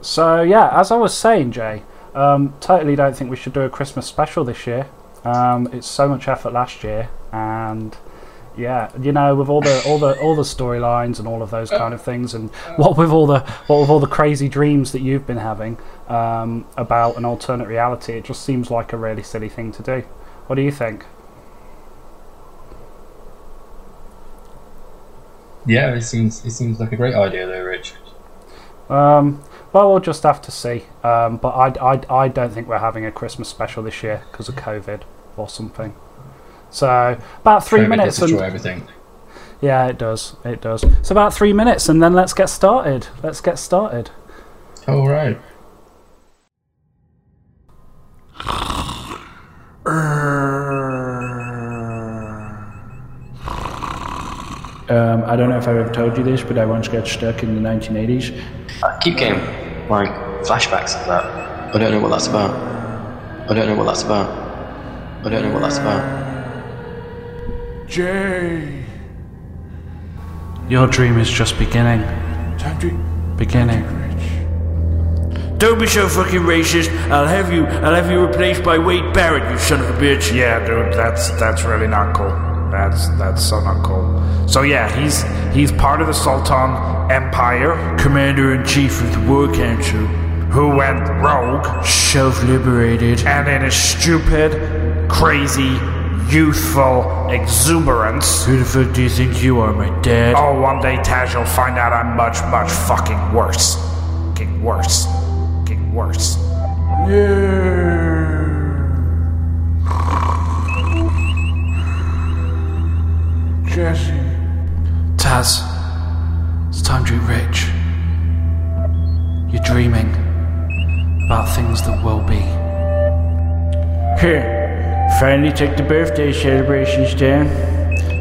So yeah, as I was saying, Jay, um, totally don't think we should do a Christmas special this year. Um, it's so much effort last year, and yeah, you know, with all the all the all the storylines and all of those kind of things, and what with all the what with all the crazy dreams that you've been having um, about an alternate reality, it just seems like a really silly thing to do. What do you think? Yeah, it seems it seems like a great idea, though, Rich. Um, well, we'll just have to see. Um, but I, I, I don't think we're having a Christmas special this year because of COVID or something. So about three COVID minutes. does And, everything. yeah, it does. It does. So about three minutes, and then let's get started. Let's get started. All right. Um, I don't know if I've ever told you this, but I once got stuck in the 1980s. I keep getting like flashbacks of that. I don't know what that's about. I don't know what that's about. I don't know what that's about. Jay, Your dream is just beginning. time to Beginning. Don't be so fucking racist. I'll have you. I'll have you replaced by Wade Barrett. You son of a bitch. Yeah, dude, that's that's really not cool. That's that's so not cool. So yeah, he's he's part of the Sultan Empire, Commander in chief of the War Council, who went rogue, self-liberated. and in a stupid, crazy, youthful exuberance. Who the fuck do you think you are, my dad? Oh, one day Taj will find out I'm much, much fucking worse. getting worse. getting worse. Jesse, Taz, it's time to be rich. You're dreaming about things that will be. Here, finally took the birthday celebrations down.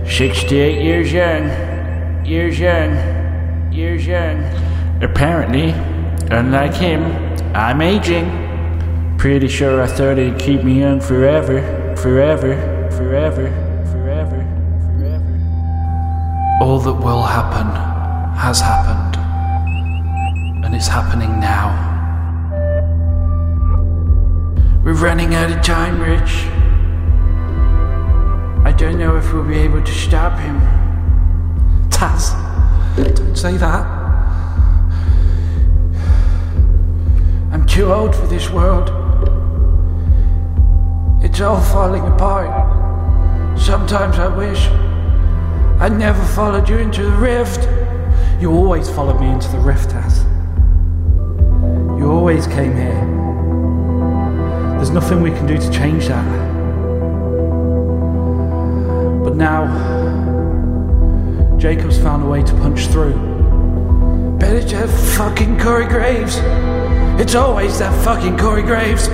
68 years young. Years young. Years young. Apparently, unlike him, I'm aging. Pretty sure I thought it'd keep me young. Forever. Forever. Forever. All that will happen has happened, and it's happening now. We're running out of time, Rich. I don't know if we'll be able to stop him. Taz, don't say that. I'm too old for this world. It's all falling apart. Sometimes I wish I'd never followed you into the rift. You always followed me into the rift, Taz. You always came here. There's nothing we can do to change that. But now, Jacob's found a way to punch through. Better it's fucking Corey Graves. It's always that fucking Corey Graves.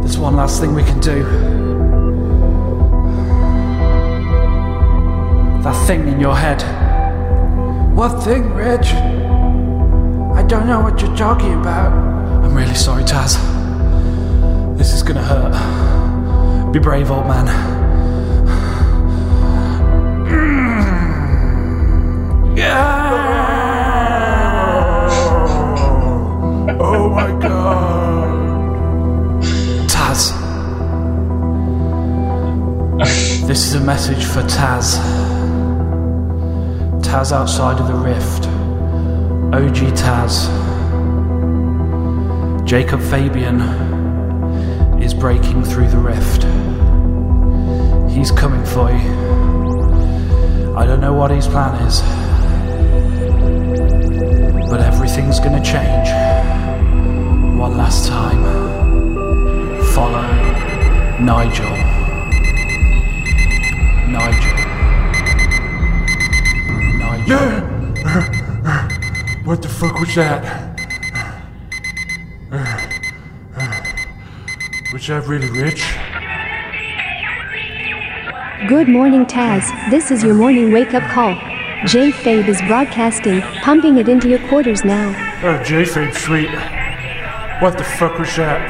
There's one last thing we can do. That thing in your head. What thing, Rich? I don't know what you're talking about. I'm really sorry, Taz. This is gonna hurt. Be brave, old man. Yeah! Oh my god. Taz. this is a message for Taz. Taz outside of the rift. OG Taz. Jacob Fabian is breaking through the rift. He's coming for you. I don't know what his plan is, but everything's gonna change. One last time. Follow Nigel. Nigel. What the fuck was that? Was that really rich? Good morning, Taz. This is your morning wake up call. J Fabe is broadcasting, pumping it into your quarters now. Oh, J-Fabe, sweet. What the fuck was that?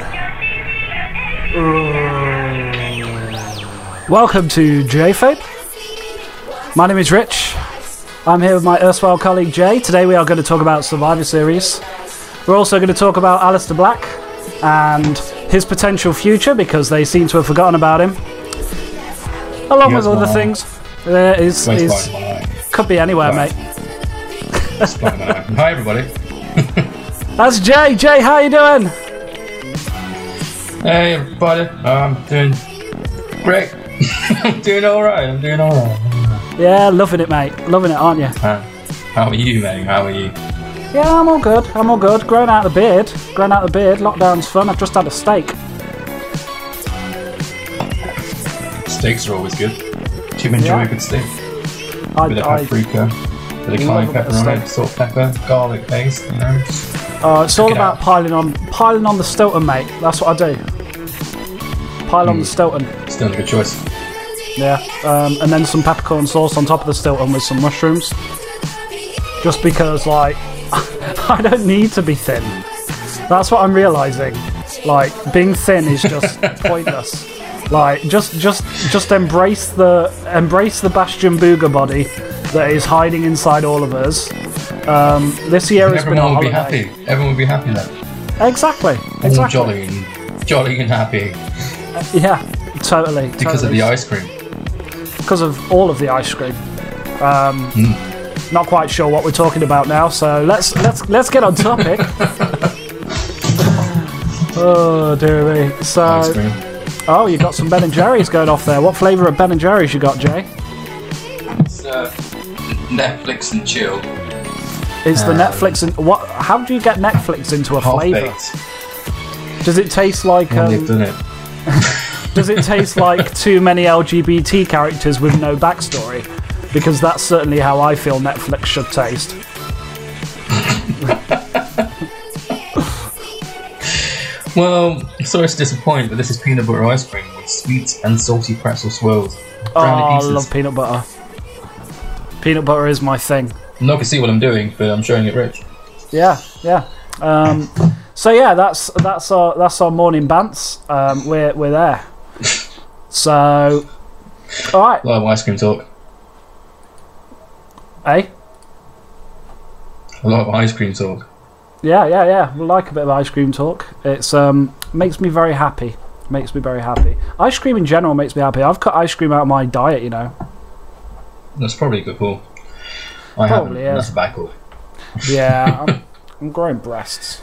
Welcome to JFAB. My name is Rich. I'm here with my erstwhile colleague Jay. Today we are going to talk about Survivor Series. We're also going to talk about Aleister Black and his potential future because they seem to have forgotten about him. Along with other things. There is, is by my eye. could be anywhere, Right. mate. By my eye. Hi everybody. That's Jay. Jay, how you doing? Hey everybody. I'm doing great. I'm doing alright. I'm doing alright. Yeah, loving it, mate. Loving it, aren't you? Uh, how are you, mate? How are you? Yeah, I'm all good. I'm all good. Growing out the beard. Growing out the beard. Lockdown's fun. I've just had a steak. Steaks are always good. Do you enjoy Yeah. a good steak? I, Bit of paprika, bit of cayenne pepper on it, salt, pepper, garlic paste, you know. uh, it's all about out. piling on, piling on the Stilton, mate. That's what I do. Pile on the Stilton. Still a good choice. Yeah, um, and then some peppercorn sauce on top of the Stilton with some mushrooms. Just because, like, I don't need to be thin. That's what I'm realizing. Like, being thin is just pointless. Like, just, just, just embrace the embrace the Bastion Booger body that is hiding inside all of us. Um, this year has been a Everyone will be happy. Everyone will be happy then. Exactly, All jolly and jolly and happy Yeah, totally. because of the ice cream. Because of all of the ice cream. Um, Hmm. Not quite sure what we're talking about now, so let's let's let's get on topic. oh dear me! Ice So, cream. oh, you got some Ben and Jerry's going off there. What flavour of Ben and Jerry's you got, Jay? It's, uh, Netflix and chill. It's the Um, Netflix and what? How do you get Netflix into a flavour? Does it taste like? When they've Um, done it. does it taste like too many LGBT characters with no backstory? Because that's certainly how I feel Netflix should taste. Well, sorry to disappoint, but this is peanut butter ice cream with sweet and salty pretzel swirls. Oh, I love peanut butter. Peanut butter is my thing. Not gonna see what I'm doing, but I'm showing it rich. Yeah, yeah. Um, so yeah, that's that's our that's our morning bants. Um, we're we're there. So, all right, A lot of ice cream talk. eh? A lot of ice cream talk. Yeah, yeah, yeah. We like a bit of ice cream talk. It's um makes me very happy. Makes me very happy. Ice cream in general makes me happy. I've cut ice cream out of my diet, you know. That's probably a good call. I Probably, haven't. yeah. That's a bad call. Yeah, I'm, I'm growing breasts.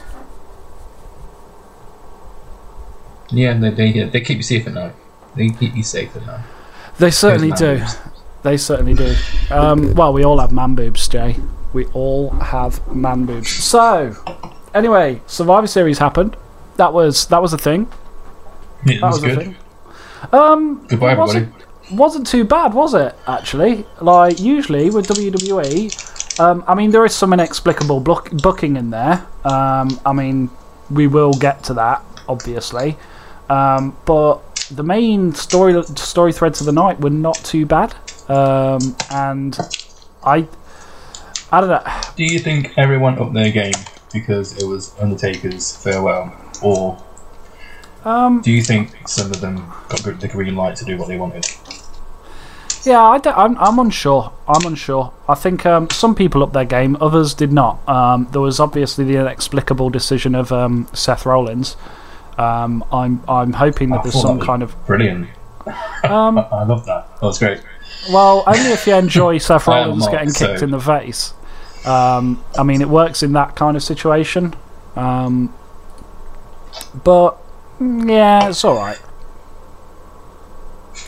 Yeah, they, they they keep you safe at night. They keep you safe at night. They certainly do. boobs. They certainly do. Um, well, we all have man boobs, Jay. We all have man boobs. So, anyway, Survivor Series happened. That was that was a thing. It That was was good. Um, Goodbye, everybody. wasn't wasn't too bad, was it? Actually, like usually with WWE, um, I mean there is some inexplicable booking in there. Um, I mean we will get to that, obviously, um, but the main story story threads of the night were not too bad, um, and I. I don't know. Do you think everyone upped their game because it was Undertaker's farewell, or Um, do you think some of them got the green light to do what they wanted? Yeah, I don't, I'm, I'm unsure. I'm unsure. I think um, some people upped their game, others did not. Um, there was obviously the inexplicable decision of um, Seth Rollins. Um, I'm I'm hoping that I there's some that kind of brilliant. um, I love that. That was great. well, only if you enjoy Seth Rollins not, getting kicked so- in the face. Um, I mean, it works in that kind of situation. Um, but mm, yeah, it's all right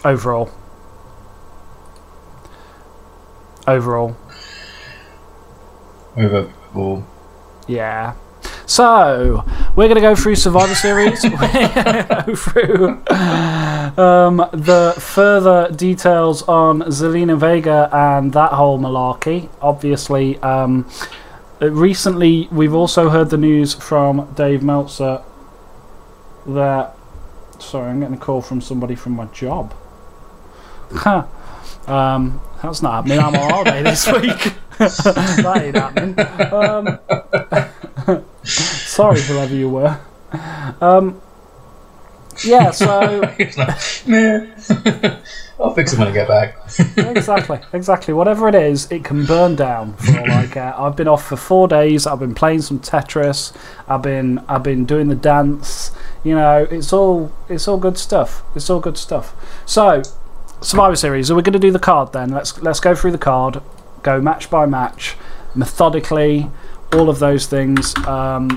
overall. Overall. Overall, Yeah. So we're going to go through Survivor Series. We're gonna go through um, the further details on Zelina Vega and that whole malarkey. Obviously, um, recently we've also heard the news from Dave Meltzer that. Sorry, I'm getting a call from somebody from my job. Huh. Um, that's not happening. I'm on holiday this week. that ain't happening. Sorry, whoever you were. Um, yeah, so It's like, meh. I'll fix it when I get back. exactly, exactly. Whatever it is, it can burn down for all I care. I've been off for four days. I've been playing some Tetris. I've been I've been doing the dance. You know, it's all it's all good stuff. It's all good stuff. So, Survivor Series. Are we going to do the card then? Let's let's go through the card. Go match by match, methodically. All of those things. Um,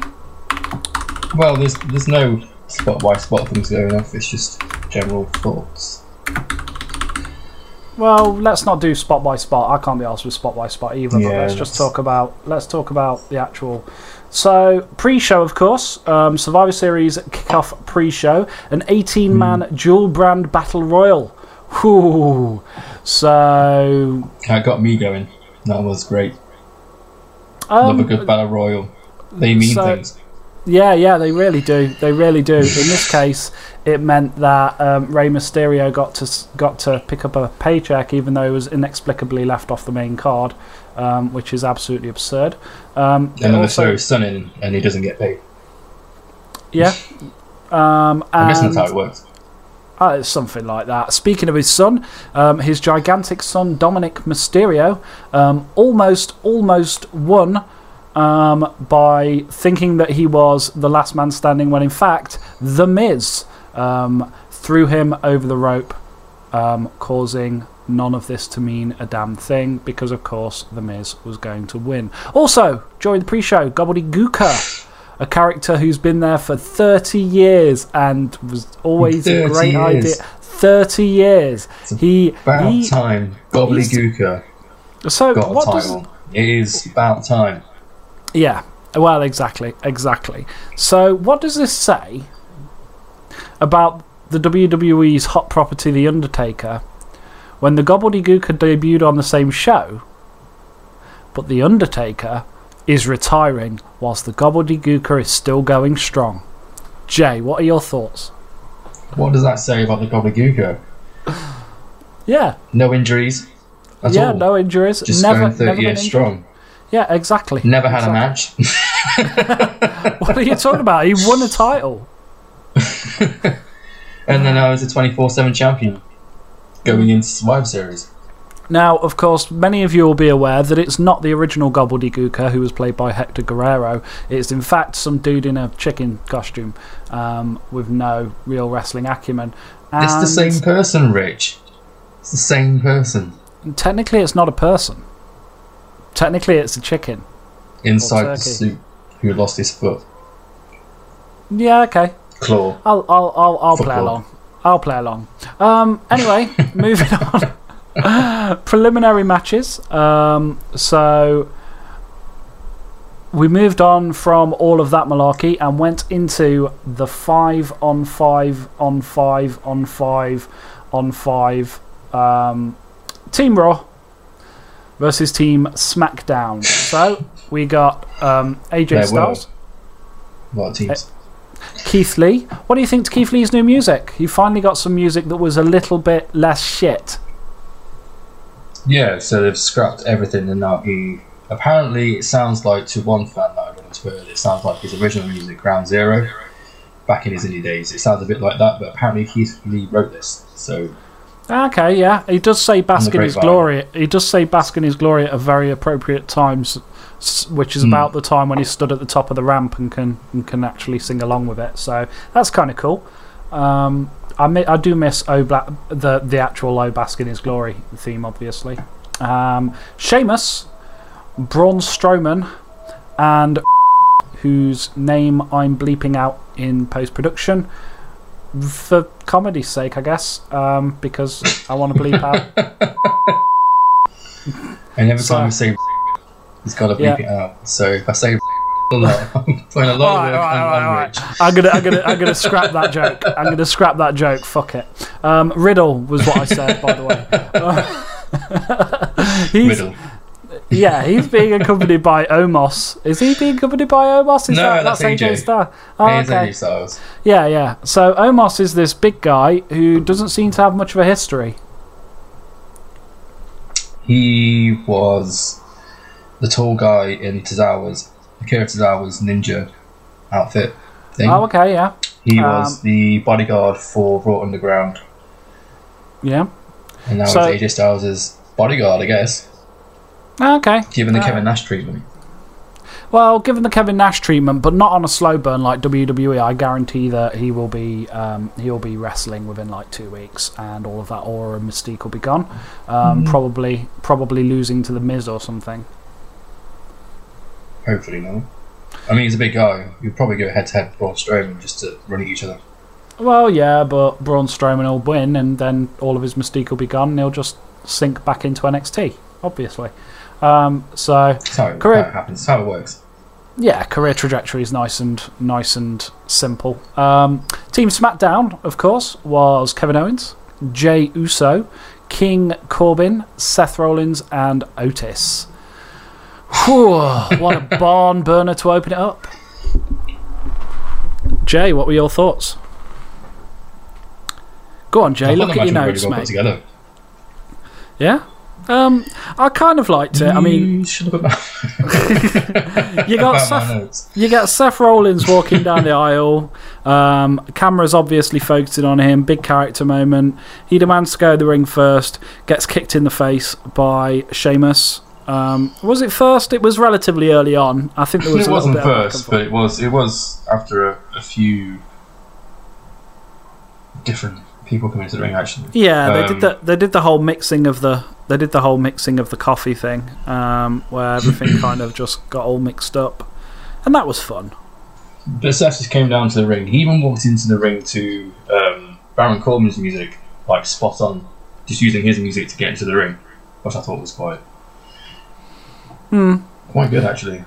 Well, there's there's no spot by spot things going off. It's just general thoughts. Well, let's not do spot by spot. I can't be asked with spot by spot either. but Yeah, let's just talk about let's talk about the actual. So pre-show, of course, um, Survivor Series kickoff pre-show, an 18-man Hmm. dual brand battle royal. Whew. So That got me going. That was great. Um, Love a good battle royal. They mean so- things. Yeah, yeah, they really do. They really do. In this case, it meant that um, Rey Mysterio got to got to pick up a paycheck, even though he was inexplicably left off the main card, um, which is absolutely absurd. Um, And then they also- throw his son in, and he doesn't get paid. yeah. Um, I guess that's how it works. Uh, something like that. Speaking of his son, um, his gigantic son Dominic Mysterio um, almost, almost won um, by thinking that he was the last man standing, when in fact The Miz um, threw him over the rope, um, causing none of this to mean a damn thing because, of course, The Miz was going to win. Also, during the pre-show, Gobbledygooker. A character who's been there for 30 years and was always a great years. idea. 30 years. He, About he time. Gobbledygooker so got a what does. It is about time. Yeah, well, exactly, exactly. So, what does this say about the WWE's hot property, The Undertaker, when the Gobbledygooker debuted on the same show, but The Undertaker is retiring whilst the Gobbledygooker is still going strong? Jay, what are your thoughts? What does that say about the Gobbledygooker? Yeah, No injuries at yeah, all. no injuries. Just never, going 30 never years strong. Yeah, exactly. Never had a match. What are you talking about? He won a title. and then I was a 24 7 champion going into Survivor Series. Now, of course, many of you will be aware that it's not the original Gobbledygooker who was played by Hector Guerrero. It's in fact some dude in a chicken costume um, with no real wrestling acumen. And It's the same person, Rich. It's the same person. Technically, it's not a person. Technically, it's a chicken. Inside the suit who lost his foot. Yeah, okay. Claw. I'll I'll I'll, I'll play along. I'll play along. Um, anyway, moving on. Preliminary matches. Um, so we moved on from all of that malarkey and went into the five on five on five on five on five um, Team Raw versus Team SmackDown. So we got um, AJ were. Styles. Of teams. Keith Lee. What do you think to Keith Lee's new music? He finally got some music that was a little bit less shit. Yeah, so they've scrapped everything and now he. Apparently, it sounds like to one fan that I read on Twitter, it sounds like his original music, Ground Zero, back in his indie days. It sounds a bit like that, but apparently Keith Lee wrote this. So, Okay, yeah, he does say bask in his glory. He does say bask in his glory at a very appropriate times, which is Hmm. about the time when he stood at the top of the ramp and can and can actually sing along with it. So that's kind of cool. Um, I mi- I do miss O Black the the actual O bask in his glory theme, obviously. Um, Sheamus, Braun Strowman, and whose name I'm bleeping out in post production for comedy's sake, I guess, um, because I want to bleep out. and every So- time I say he's got to Yeah. bleep it out. So if I say a lot, I'm a lot Alright, of work alright, on, alright, on alright. Rich. I'm gonna, I'm gonna, I'm gonna scrap that joke. I'm gonna scrap that joke. Fuck it. Um, Riddle was what I said, by the way. he's, Riddle. yeah, he's being accompanied by Omos. Is he being accompanied by Omos? Is No, that, that's AJ. Styles? Oh, Here's okay. AJ Styles. Yeah, yeah. So Omos is this big guy who doesn't seem to have much of a history. He was the tall guy in Tozawa's, Akira Tozawa's ninja outfit thing. Oh, okay, yeah. He Um, was the bodyguard for Raw Underground, Yeah. and now So- he's AJ Styles' bodyguard, I guess, Okay. given the Uh, Kevin Nash treatment. Well, given the Kevin Nash treatment, but not on a slow burn like WWE, I guarantee that he will be um, he'll be wrestling within like two weeks, and all of that aura and mystique will be gone. Um, Probably, probably losing to the Miz or something. Hopefully, not. I mean, he's a big guy. You'd probably go head to head with Braun Strowman just to run at each other. Well, yeah, but Braun Strowman will win, and then all of his mystique will be gone, and he'll just sink back into NXT, obviously. Um, so That's how it, how it happens. That's how it works. yeah, career trajectory is nice and nice and simple. Um, Team SmackDown, of course, was Kevin Owens, Jey Uso, King Corbin, Seth Rollins, and Otis. Whew, what a barn burner to open it up. Jay, what were your thoughts? Go on, Jay. I Look at your match notes, really well mate. together. Yeah. Um, I kind of liked it. I mean, You should you got Seth. You get Seth Rollins walking down the aisle. Um, camera's obviously focusing on him. Big character moment. He demands to go to the ring first. Gets kicked in the face by Sheamus. Um, was it first? It was relatively early on. I think there was It a little wasn't first, but it was. It was after a, a few different people coming into the ring. Actually, Yeah, they Um, did the they did the whole mixing of the they did the whole mixing of the coffee thing, um, where everything kind of just got all mixed up, and that was fun. But Seth just came down to the ring. He even walked into the ring to um, Baron Corbin's music, like spot on, just using his music to get into the ring, which I thought was quite, quite good actually.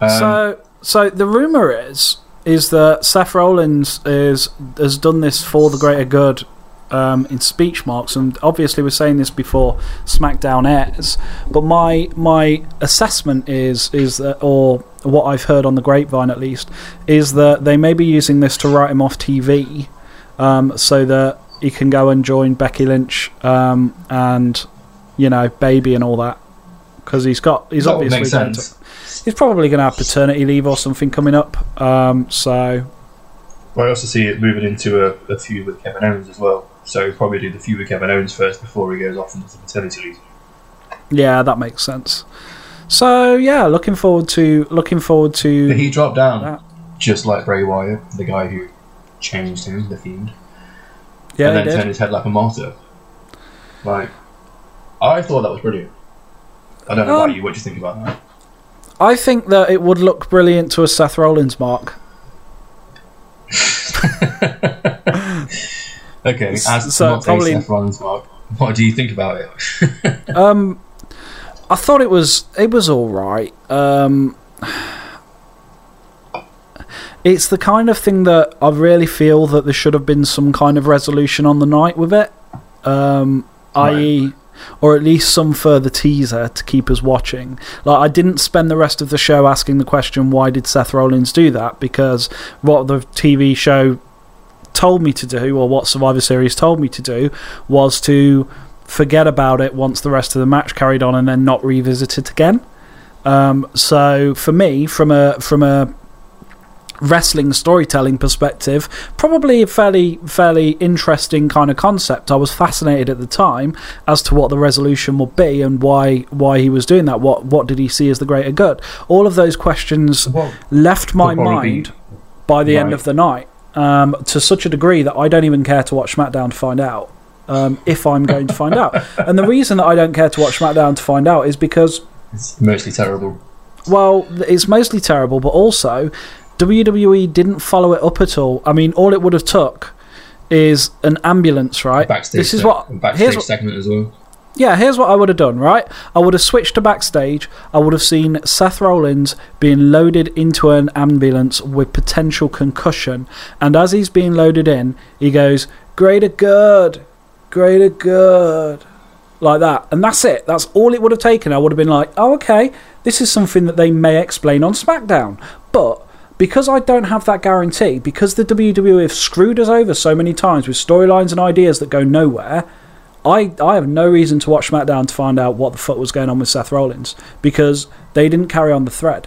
Um, so, so the rumor is is that Seth Rollins is has done this for the greater good um, in speech marks, and obviously we're saying this before SmackDown airs. But my my assessment is is that, or what I've heard on the grapevine at least, is that they may be using this to write him off TV, um, so that he can go and join Becky Lynch um, and you know Baby and all that. Because he's got, he's that obviously going to- He's probably going to have paternity leave or something coming up. Um, so But I also see it moving into a, a feud with Kevin Owens as well. So he'll probably do the feud with Kevin Owens first before he goes off into the paternity leave. yeah, that makes sense. So yeah, looking forward to looking forward But to he dropped down that. just like Bray Wyatt, the guy who changed him, the fiend. Yeah, and then turned his head like a martyr. Like, I thought that was brilliant. I don't know Um, about you. What do you think about that? I think that it would look brilliant to a Seth Rollins mark. Okay, as so not probably- a Seth Rollins mark, what do you think about it? Um, I thought it was it was all right. Um, it's the kind of thing that I really feel that there should have been some kind of resolution on the night with it, um, i.e., or at least some further teaser to keep us watching. Like I didn't spend the rest of the show asking the question why did Seth Rollins do that because what the TV show told me to do or what Survivor Series told me to do was to forget about it once the rest of the match carried on and then not revisit it again. Um, so for me, from a from a wrestling storytelling perspective, probably a fairly fairly interesting kind of concept. I was fascinated at the time as to what the resolution would be and why why he was doing that. What what did he see as the greater good? All of those questions Well, left my mind by the end of the night um, to such a degree that I don't even care to watch SmackDown to find out um, if I'm going to find out. And the reason that I don't care to watch SmackDown to find out is because, It's mostly terrible. well, it's mostly terrible, but also WWE didn't follow it up at all. I mean, all it would have took is an ambulance, right? Backstage, this is what backstage here's what, segment as well. yeah, here's what I would have done, right? I would have switched to backstage. I would have seen Seth Rollins being loaded into an ambulance with potential concussion. And as he's being loaded in, he goes, Greater good, greater good. Like that. And that's it. That's all it would have taken. I would have been like, oh, okay, this is something that they may explain on SmackDown. But because I don't have that guarantee, because the WWE have screwed us over so many times with storylines and ideas that go nowhere, I, I have no reason to watch SmackDown to find out what the fuck was going on with Seth Rollins because they didn't carry on the thread.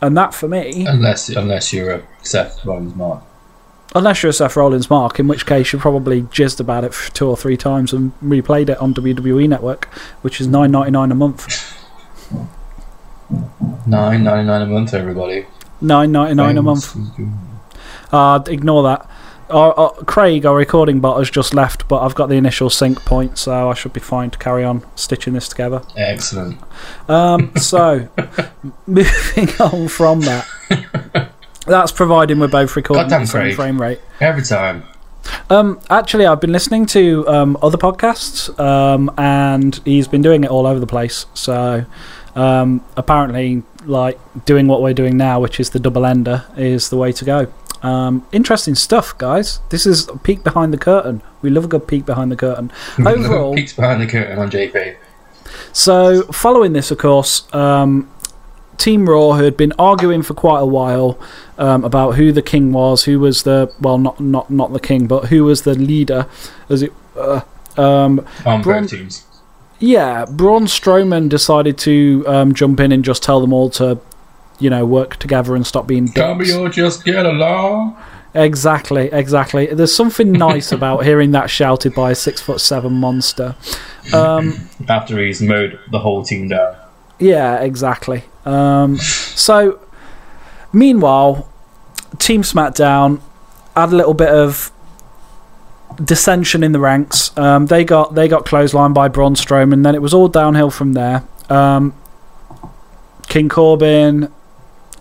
And that for me, Unless unless you're a Seth Rollins mark. Unless you're a Seth Rollins' mark, in which case you probably jizzed about it two or three times and replayed it on WWE Network, which is nine ninety nine a month. Nine ninety nine a month, everybody. Nine ninety nine a month. Uh, ignore that. Our, our, Craig, our recording bot, has just left, but I've got the initial sync point, so I should be fine to carry on stitching this together. Excellent. Um, so, moving on from that. That's providing we're both recording Goddamn at the same Craig. frame rate. Every time. Um, actually, I've been listening to um, other podcasts, um, and he's been doing it all over the place. So, um, apparently, like doing what we're doing now, which is the double ender, is the way to go. Um, interesting stuff, guys. This is a peek behind the curtain. We love a good peek behind the curtain. Overall, Peeks behind the curtain on JP. so, following this, of course, um, Team Raw who had been arguing for quite a while um, about who the king was, who was the well, not not not the king, but who was the leader, as it. Uh, um, On Braun- both teams. Yeah, Braun Strowman decided to um, jump in and just tell them all to, you know, work together and stop being dicks. or just get along. Exactly, exactly. There's something nice about hearing that shouted by a six foot seven monster. Um, After he's mowed the whole team down. Yeah, exactly. Um, so, meanwhile, Team SmackDown had a little bit of dissension in the ranks. Um, they got they got clotheslined by Braun Strowman. Then it was all downhill from there. Um, King Corbin,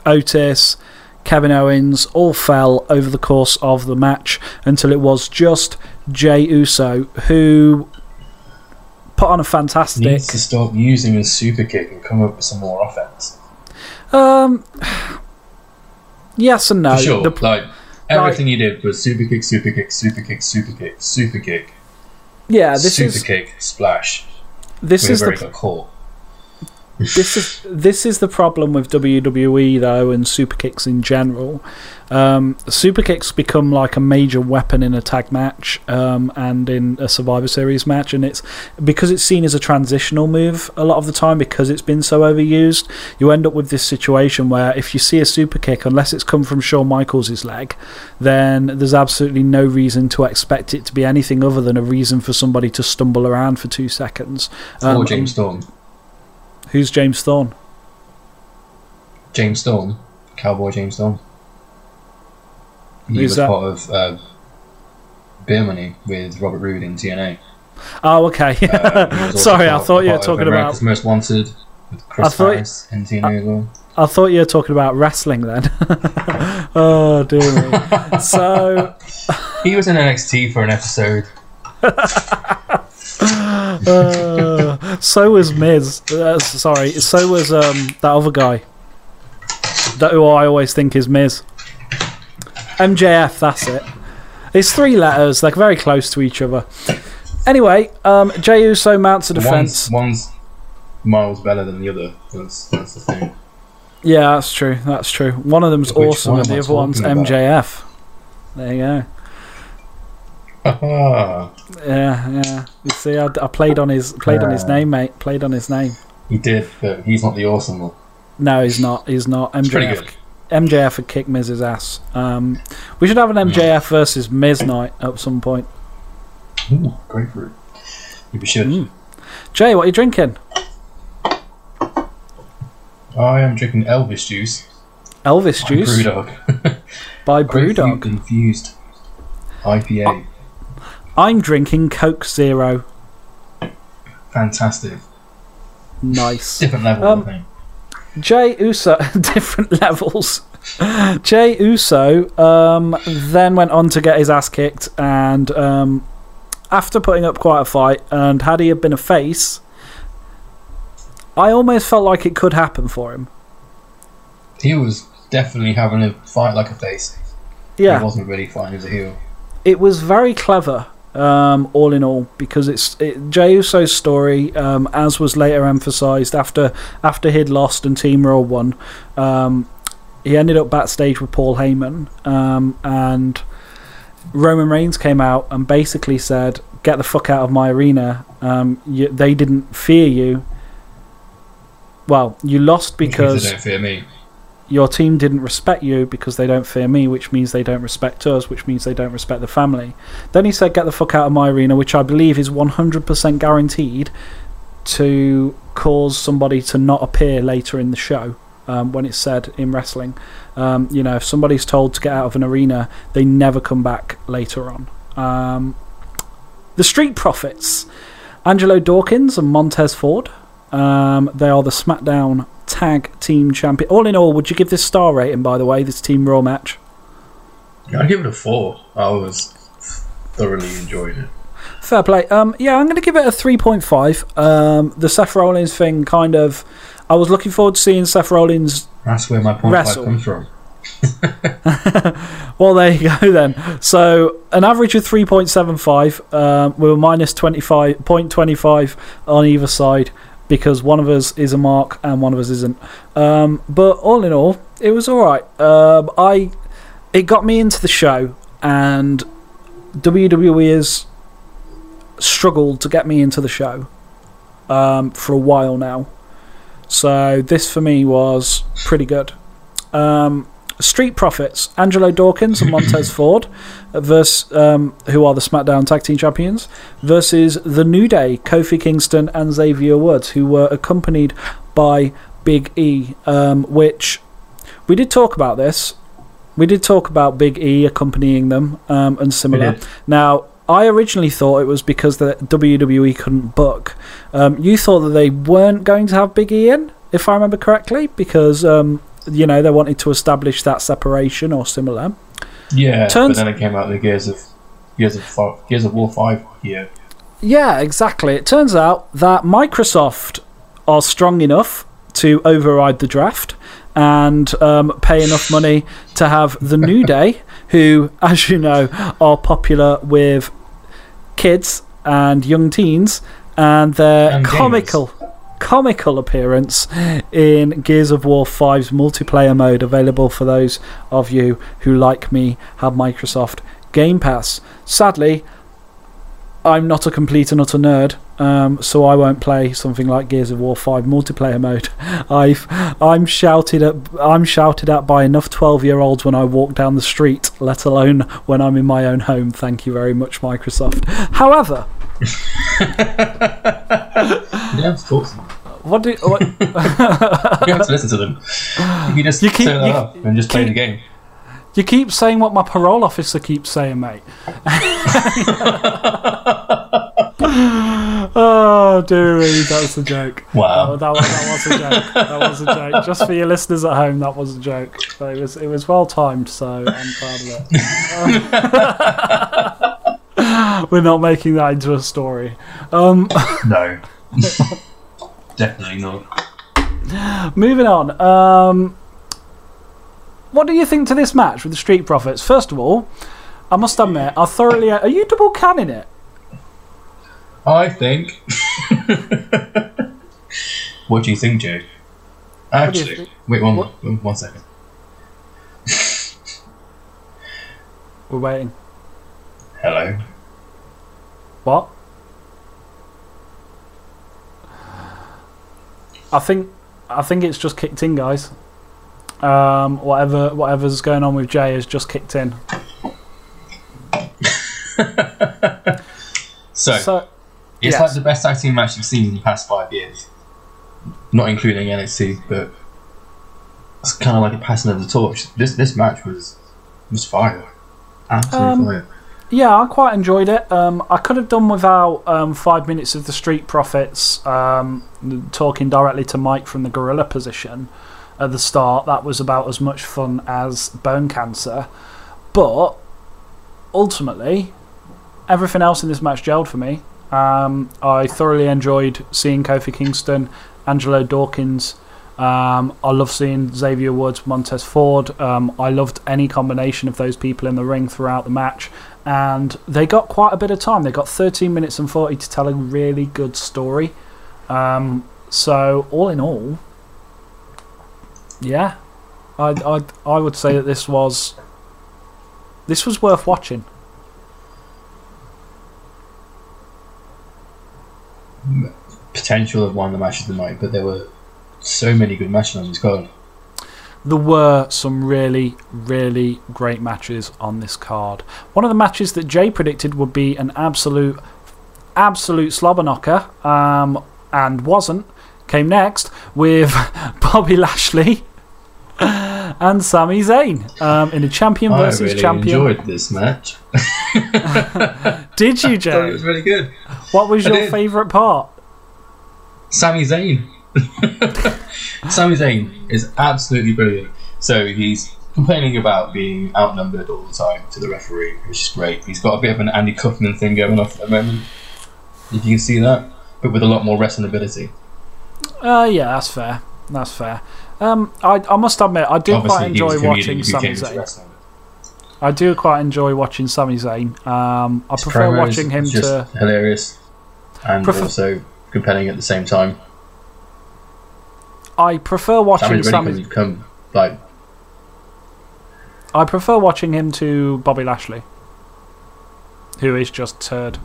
Otis, Kevin Owens all fell over the course of the match until it was just Jey Uso who put on a fantastic. Needs to stop using his super kick and come up with some more offense. Um, yes and no. For sure. The- like, everything he did was super kick, super kick, super kick, super kick, super kick, yeah, this super is super kick, splash. this is the caught. This is this is the problem with WWE though, and super kicks in general. Um, super kicks become like a major weapon in a tag match um, and in a Survivor Series match, and it's because it's seen as a transitional move a lot of the time because it's been so overused. You end up with this situation where if you see a super kick, unless it's come from Shawn Michaels' leg, then there's absolutely no reason to expect it to be anything other than a reason for somebody to stumble around for two seconds. or Um, James Storm. Who's James Thorne? James Storm. Cowboy James Storm. He Who's was that? part of uh, Beer Money with Robert Roode in TNA. Oh, okay. Uh, he was also Sorry, I thought you were part talking America's about. Most Wanted with Chris I thought- Harris in TNA as well. I thought you were talking about wrestling then. oh dear me. So, He was in NXT for an episode. Uh, so was Miz. Uh, sorry, so was um, that other guy. That who I always think is Miz. MJF. That's it. It's three letters. They're very close to each other. Anyway, um, Jey Uso mounts a defense. One's, one's miles better than the other. That's, that's the thing. Yeah, that's true. That's true. One of them's Which awesome, and the other one's talking about? MJF. There you go. Ah, Yeah, yeah. You see, I, I played on his played on his name, mate. Played on his name. he did, but he's not the awesome one. No, he's not. He's not. MJF. MJF would kick Miz's ass. Um, we should have an MJF versus Miz night at some point. Ooh, grapefruit. You should. Mm. Jay, what are you drinking? I am drinking Elvis juice. Elvis juice Brewdog. by Brewdog. infused IPA. I'm drinking Coke Zero. Fantastic. Nice. Different level, Um, I think. Jey Uso, different levels. Jey Uso um, then went on to get his ass kicked, and um, after putting up quite a fight, and had he have been a face, I almost felt like it could happen for him. He was definitely having a fight like a face. Yeah, He wasn't really fighting as a heel. it was very clever, um, all in all, because it's it, Jey Uso's story, um, as was later emphasised after after he'd lost and Team Raw won. Um, he ended up backstage with Paul Heyman, um, and Roman Reigns came out and basically said, "Get the fuck out of my arena. Um, you, they didn't fear you. Well, you lost because your team didn't respect you because they don't fear me, which means they don't respect us, which means they don't respect the family. Then he said, Get the fuck out of my arena, which I believe is 100% guaranteed to cause somebody to not appear later in the show. Um, when it's said in wrestling, um, you know, if somebody's told to get out of an arena, they never come back later on. Um, the Street Profits, Angelo Dawkins and Montez Ford. Um, they are the SmackDown Tag Team Champion. All in all, would you give this star rating, by the way, this Team Raw match? I'd give it a four. I was thoroughly enjoying it. Fair play. Um, yeah, I'm going to give it a 3.5. Um, the Seth Rollins thing kind of. I was looking forward to seeing Seth Rollins That's where my point Wrestle. five comes from. Well, there you go then. So, an average of 3.75. Um, we were minus 25.25 on either side because one of us is a mark and one of us isn't. Um, but all in all, it was alright. Um, I It got me into the show, and WWE has struggled to get me into the show um, for a while now. So, this for me was pretty good. Um, Street Profits, Angelo Dawkins and Montez Ford, versus, um, who are the SmackDown Tag Team Champions, versus The New Day, Kofi Kingston and Xavier Woods, who were accompanied by Big E, um, which we did talk about this. We did talk about Big E accompanying them um, and similar. Now, I originally thought it was because the WWE couldn't book. Um, you thought that they weren't going to have Big E in, if I remember correctly, because um, you know they wanted to establish that separation or similar. Yeah, Turns- but then it came out the Gears of Gears of Gears of War Five. Yeah, Yeah, exactly. It turns out that Microsoft are strong enough to override the draft and um, pay enough money to have the New Day, who, as you know, are popular with kids and young teens, and their And gamers. Comical. Appearance in Gears of War 5's multiplayer mode, available for those of you who, like me, have Microsoft Game Pass. Sadly, I'm not a complete and utter nerd, um, so I won't play something like Gears of War 5 multiplayer mode. I've I'm shouted at I'm shouted at by enough 12 year olds when I walk down the street, let alone when I'm in my own home. Thank you very much, Microsoft. However, talk to them. What do what, You have to listen to them. You can just You keep- turn that you- off and just play the game. you keep saying what my parole officer keeps saying, mate. oh dearie, that was a joke. Wow. Oh, that, was, that was a joke. That was a joke. Just for your listeners at home, that was a joke. But it was it was well timed, so I'm proud of it. We're not making that into a story. Um, No, definitely not. moving on. Um, what do you think to this match with the Street Profits? First of all, I must admit, I thoroughly. Are you double canning it? I think. what do you think, Joe? Actually, think? wait one, What? one second. We're waiting. Hello. What? I think I think it's just kicked in, guys. Um, whatever whatever's going on with Jay has just kicked in. So, So it's yes. like the best acting match you've seen in the past five years, not including NXT, but it's kind of like a passing of the torch. This this match was was fire, absolute Um, fire. Yeah, I quite enjoyed it. Um, I could have done without um, five minutes of the Street Profits um, talking directly to Mike from the gorilla position at the start. That was about as much fun as Bone Cancer, but ultimately, everything else in this match gelled for me. Um, I thoroughly enjoyed seeing Kofi Kingston, Angelo Dawkins. Um, I love seeing Xavier Woods, Montez Ford. Um, I loved any combination of those people in the ring throughout the match. And they got quite a bit of time. They got 13 minutes and 40 to tell a really good story. Um, so, all in all, yeah, I, I, I would say that this was this was worth watching. Potential of one of the matches of the night, but there were so many good matches on this card. There were some really, really great matches on this card. One of the matches that Jay predicted would be an absolute, absolute slobber knocker, um, and wasn't, came next with Bobby Lashley and Sami Zayn um, in a champion versus champion. I really champion. enjoyed this match. Did you, I thought it was really good. What was I your did. favourite part? Sami Zayn. Sami Zayn is absolutely brilliant. So he's complaining about being outnumbered all the time to the referee, which is great. He's got a bit of an Andy Kaufman thing going off at the moment. If you can see that, but with a lot more wrestling ability. Uh, yeah, that's fair. That's fair. Um, I, I must admit, I do Obviously, quite enjoy was a comedian watching Sami Zayn. I do quite enjoy watching Sami Zayn. Um, I His prefer watching him to. hilarious and Prefer- also compelling at the same time. I prefer watching Sami's really come like I prefer watching him to Bobby Lashley, who is just turd.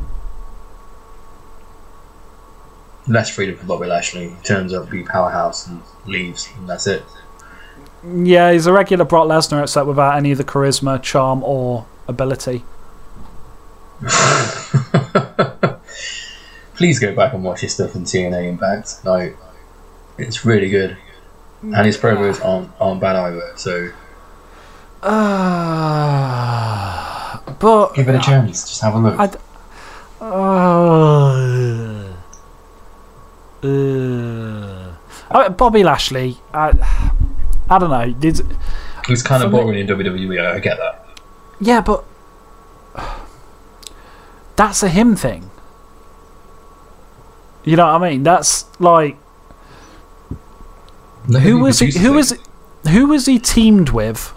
less freedom for Bobby Lashley. He turns up, be powerhouse, and leaves, and that's it. Yeah, he's a regular Brock Lesnar, except without any of the charisma, charm, or ability. Please go back and watch his stuff in TNA Impact. Like, it's really good, and his promos aren't aren't bad either. So Uh, but give it a chance. Just have a look. I d- Uh, uh, oh, Bobby Lashley. I, I don't know. Did He's kind of boring in WWE. I get that. yeah, but that's a him thing. You know what I mean? That's like who was he? Who was who was he teamed with?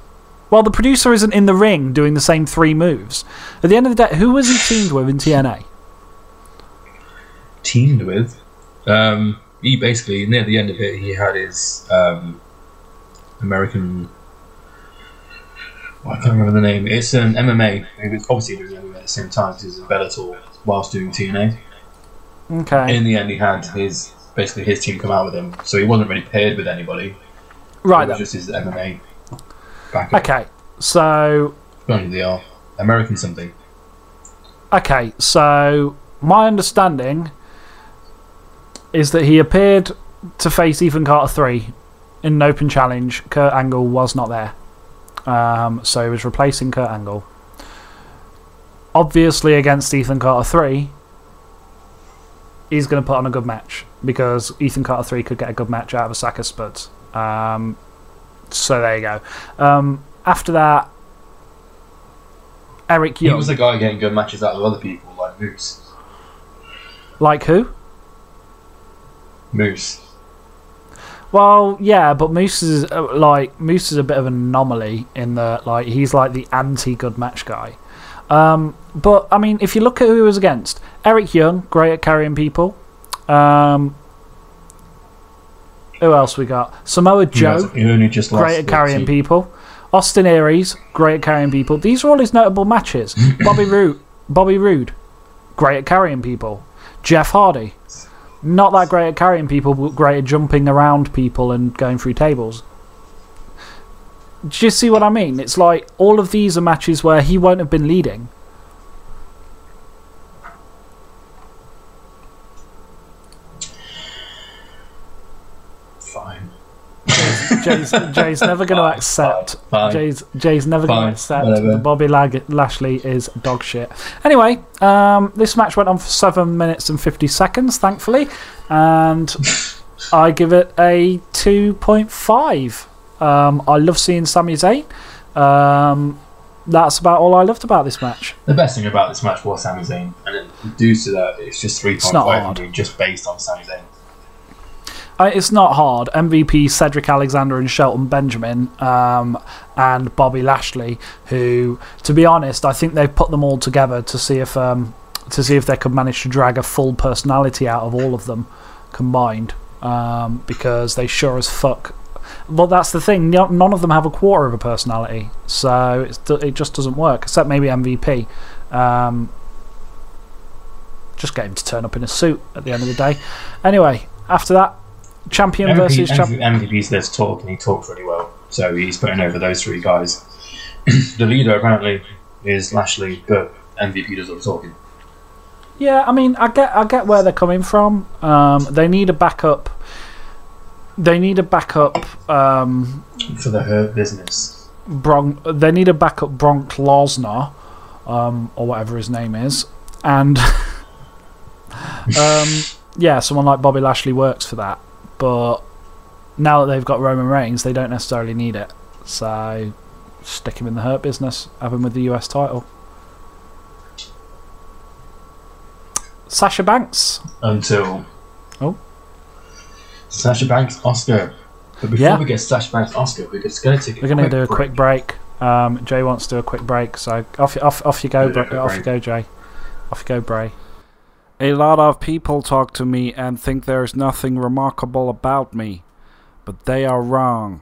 Well, the producer isn't in the ring doing the same three moves. At the end of the day, who was he teamed with in TNA? teamed with? Um, he basically near the end of it, he had his um, American. well, I can't remember the name. It's an MMA. He was obviously doing MMA at the same time. 'cause He was in Bellator whilst doing TNA. Okay, In the end, he had his basically his team come out with him, so he wasn't really paired with anybody. right. It was just his MMA backup. Okay, so they are American something. Okay, so my understanding is that he appeared to face Ethan Carter 3 in an open challenge. Kurt Angle was not there. Um, so he was replacing Kurt Angle. Obviously, against Ethan Carter 3, he's going to put on a good match because Ethan Carter 3 could get a good match out of a sack of spuds. Um, so there you go. Um, after that, Eric Young. He was the guy getting good matches out of other people, like Moose. like who? Moose. Well, yeah, but Moose is uh, like Moose is a bit of an anomaly in the like he's like the anti-good match guy. Um, but I mean, if you look at who he was against, Eric Young, great at carrying people. Um, who else we got? Samoa Joe, He only just great at carrying people. Austin Aries, great at carrying people. These are all his notable matches. Bobby Roode, Bobby Roode, great at carrying people. Jeff Hardy, not that great at carrying people, but great at jumping around people and going through tables. Do you see what I mean? It's like all of these are matches where he won't have been leading. Fine. Jay's, Jay's never going to accept. Fine. Jay's, Jay's never going to accept whatever. that Bobby Lag- Lashley is dog shit. Anyway, um, this match went on for seven minutes and fifty seconds, thankfully, and I give it a two point five. Um, I love seeing Sami Zayn. Um, that's about all I loved about this match. The best thing about this match was Sami Zayn, and due to that, it's just three point five hard. for me, just based on Sami Zayn. It's not hard. MVP Cedric Alexander and Shelton Benjamin, um, and Bobby Lashley, who, to be honest, I think they've put them all together to see if um, to see if they could manage to drag a full personality out of all of them combined, um, because they sure as fuck. Well, that's the thing. None of them have a quarter of a personality, so it just doesn't work. Except maybe MVP. Um, just get him to turn up in a suit at the end of the day. Anyway, after that, champion MVP, versus champion. MVP's there to talk, and he talks really well. So he's putting over those three guys. the leader apparently is Lashley, but MVP does all the talking. Yeah, I mean, I get, I get where they're coming from. Um, they need a backup. They need a backup. Um, For the hurt business. Bronk. They need a backup Bronk Lesnar, um, or whatever his name is, and um, yeah, someone like Bobby Lashley works for that. But now that they've got Roman Reigns, they don't necessarily need it. So stick him in the hurt business. Have him with the US title. Sasha Banks. Until. Oh. Sasha Banks, Asuka. But before Yeah. we get Sasha Banks, Asuka, we're just going to take a We're going to do a quick break. Um, Jay wants to do a quick break, so off, off, off you go, off you go, Jay. Off you go, Bray. A lot of people talk to me and think there's nothing remarkable about me, but they are wrong.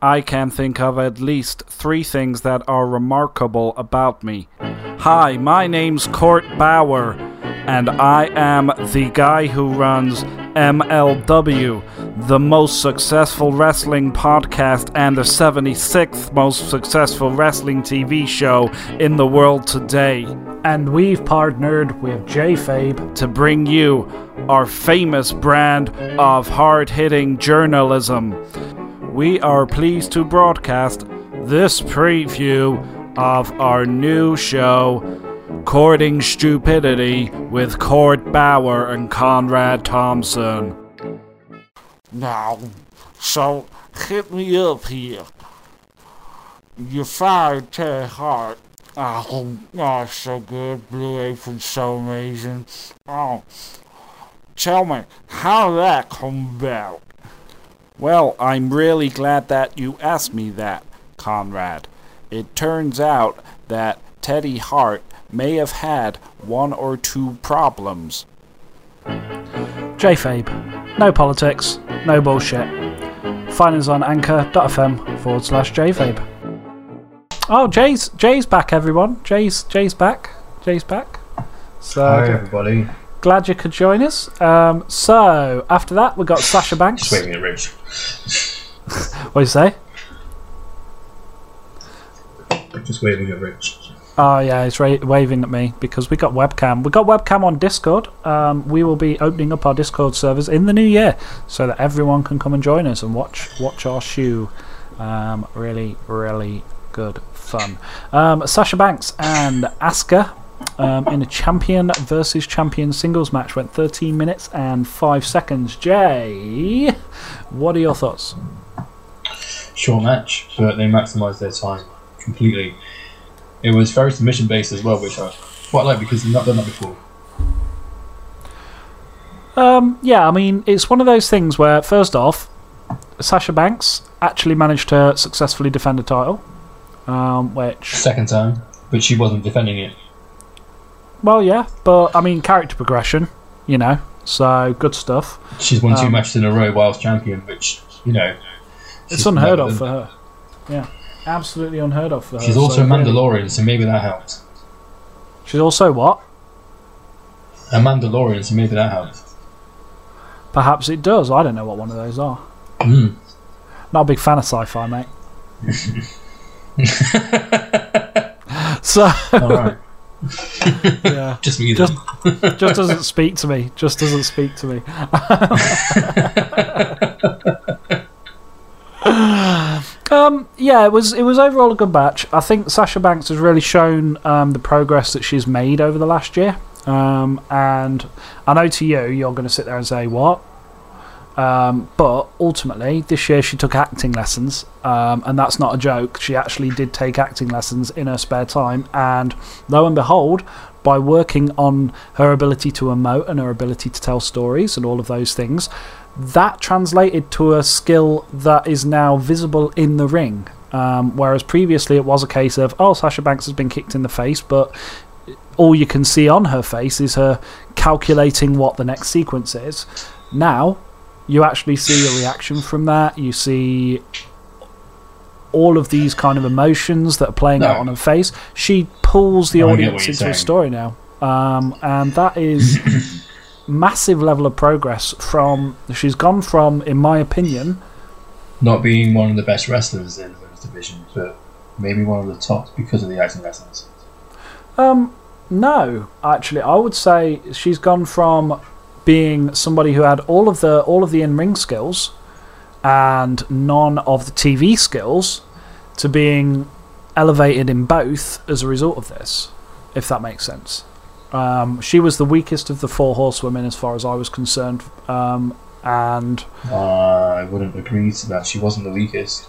I can think of at least three things that are remarkable about me. Hi, my name's Court Bauer, and I am the guy who runs MLW, the most successful wrestling podcast and the 76th most successful wrestling TV show in the world today And we've partnered with Jay Fabe. to bring you our famous brand of hard hitting journalism. We are pleased to broadcast this preview of our new show, Courting Stupidity, with Court Bauer and Conrad Thompson. Now, so hit me up here. You fired Teddy Hart. Oh, oh, so good. Blue Apron, so amazing. Oh, tell me, how did that come about? Well, I'm really glad that you asked me that, Conrad. It turns out that Teddy Hart may have had one or two problems. Jay Fabe. No politics, no bullshit. Find us on anchor.fm forward slash JFabe. Oh, Jay's Jay's back, everyone. Jay's Jay's back. Jay's back. So Hi, everybody. glad you could join us. Um, so after that, we got Sasha Banks. Just waving at Rich. What do you say? Just waving at Rich. Oh yeah, ra- waving at me because we got webcam. We got webcam on Discord. Um, we will be opening up our Discord servers in the new year so that everyone can come and join us and watch watch our shoe. Um, really, really good fun. Um, Sasha Banks and Asuka um, in a champion versus champion singles match went 13 minutes and 5 seconds. Jay, what are your thoughts? Short match, but they maximised their time completely. It was very submission based as well, which I quite like because they've not done that before. Um, yeah, I mean, it's one of those things where, first off, Sasha Banks actually managed to successfully defend a title, um, which, Second time, but she wasn't defending it. well, yeah, but I mean, character progression, you know, so good stuff. She's won two Um, matches in a row whilst champion, which, you know. It's unheard of for her. Yeah, absolutely unheard of for her. She's also so a Mandalorian, so maybe that helped. She's also what? A Mandalorian, so maybe that helped. Perhaps it does. I don't know what one of those are. Mm. Not a big fan of sci-fi, mate. so yeah. just me Just- just doesn't speak to me. Just doesn't speak to me. Um, yeah, it was it was overall a good match. I think Sasha Banks has really shown um, the progress that she's made over the last year. Um, and I know to you, you're going to sit there and say what. Um, but ultimately, this year she took acting lessons, um, and that's not a joke. She actually did take acting lessons in her spare time, and lo and behold, by working on her ability to emote and her ability to tell stories and all of those things, that translated to a skill that is now visible in the ring. Um, whereas previously it was a case of, oh, Sasha Banks has been kicked in the face, but all you can see on her face is her calculating what the next sequence is. Now, you actually see a reaction from that. You see all of these kind of emotions that are playing out on her face. She pulls the I audience into a story now. Um, and that is massive level of progress from she's gone from in my opinion not being one of the best wrestlers in the women's division, but maybe one of the tops because of the Ice and. Um, no, actually, I would say she's gone from being somebody who had all of the all of the in ring skills and none of the TV skills to being elevated in both as a result of this, if that makes sense. Um, she was the weakest of the four horsewomen as far as I was concerned, um, and Uh, I wouldn't agree to that. She wasn't the weakest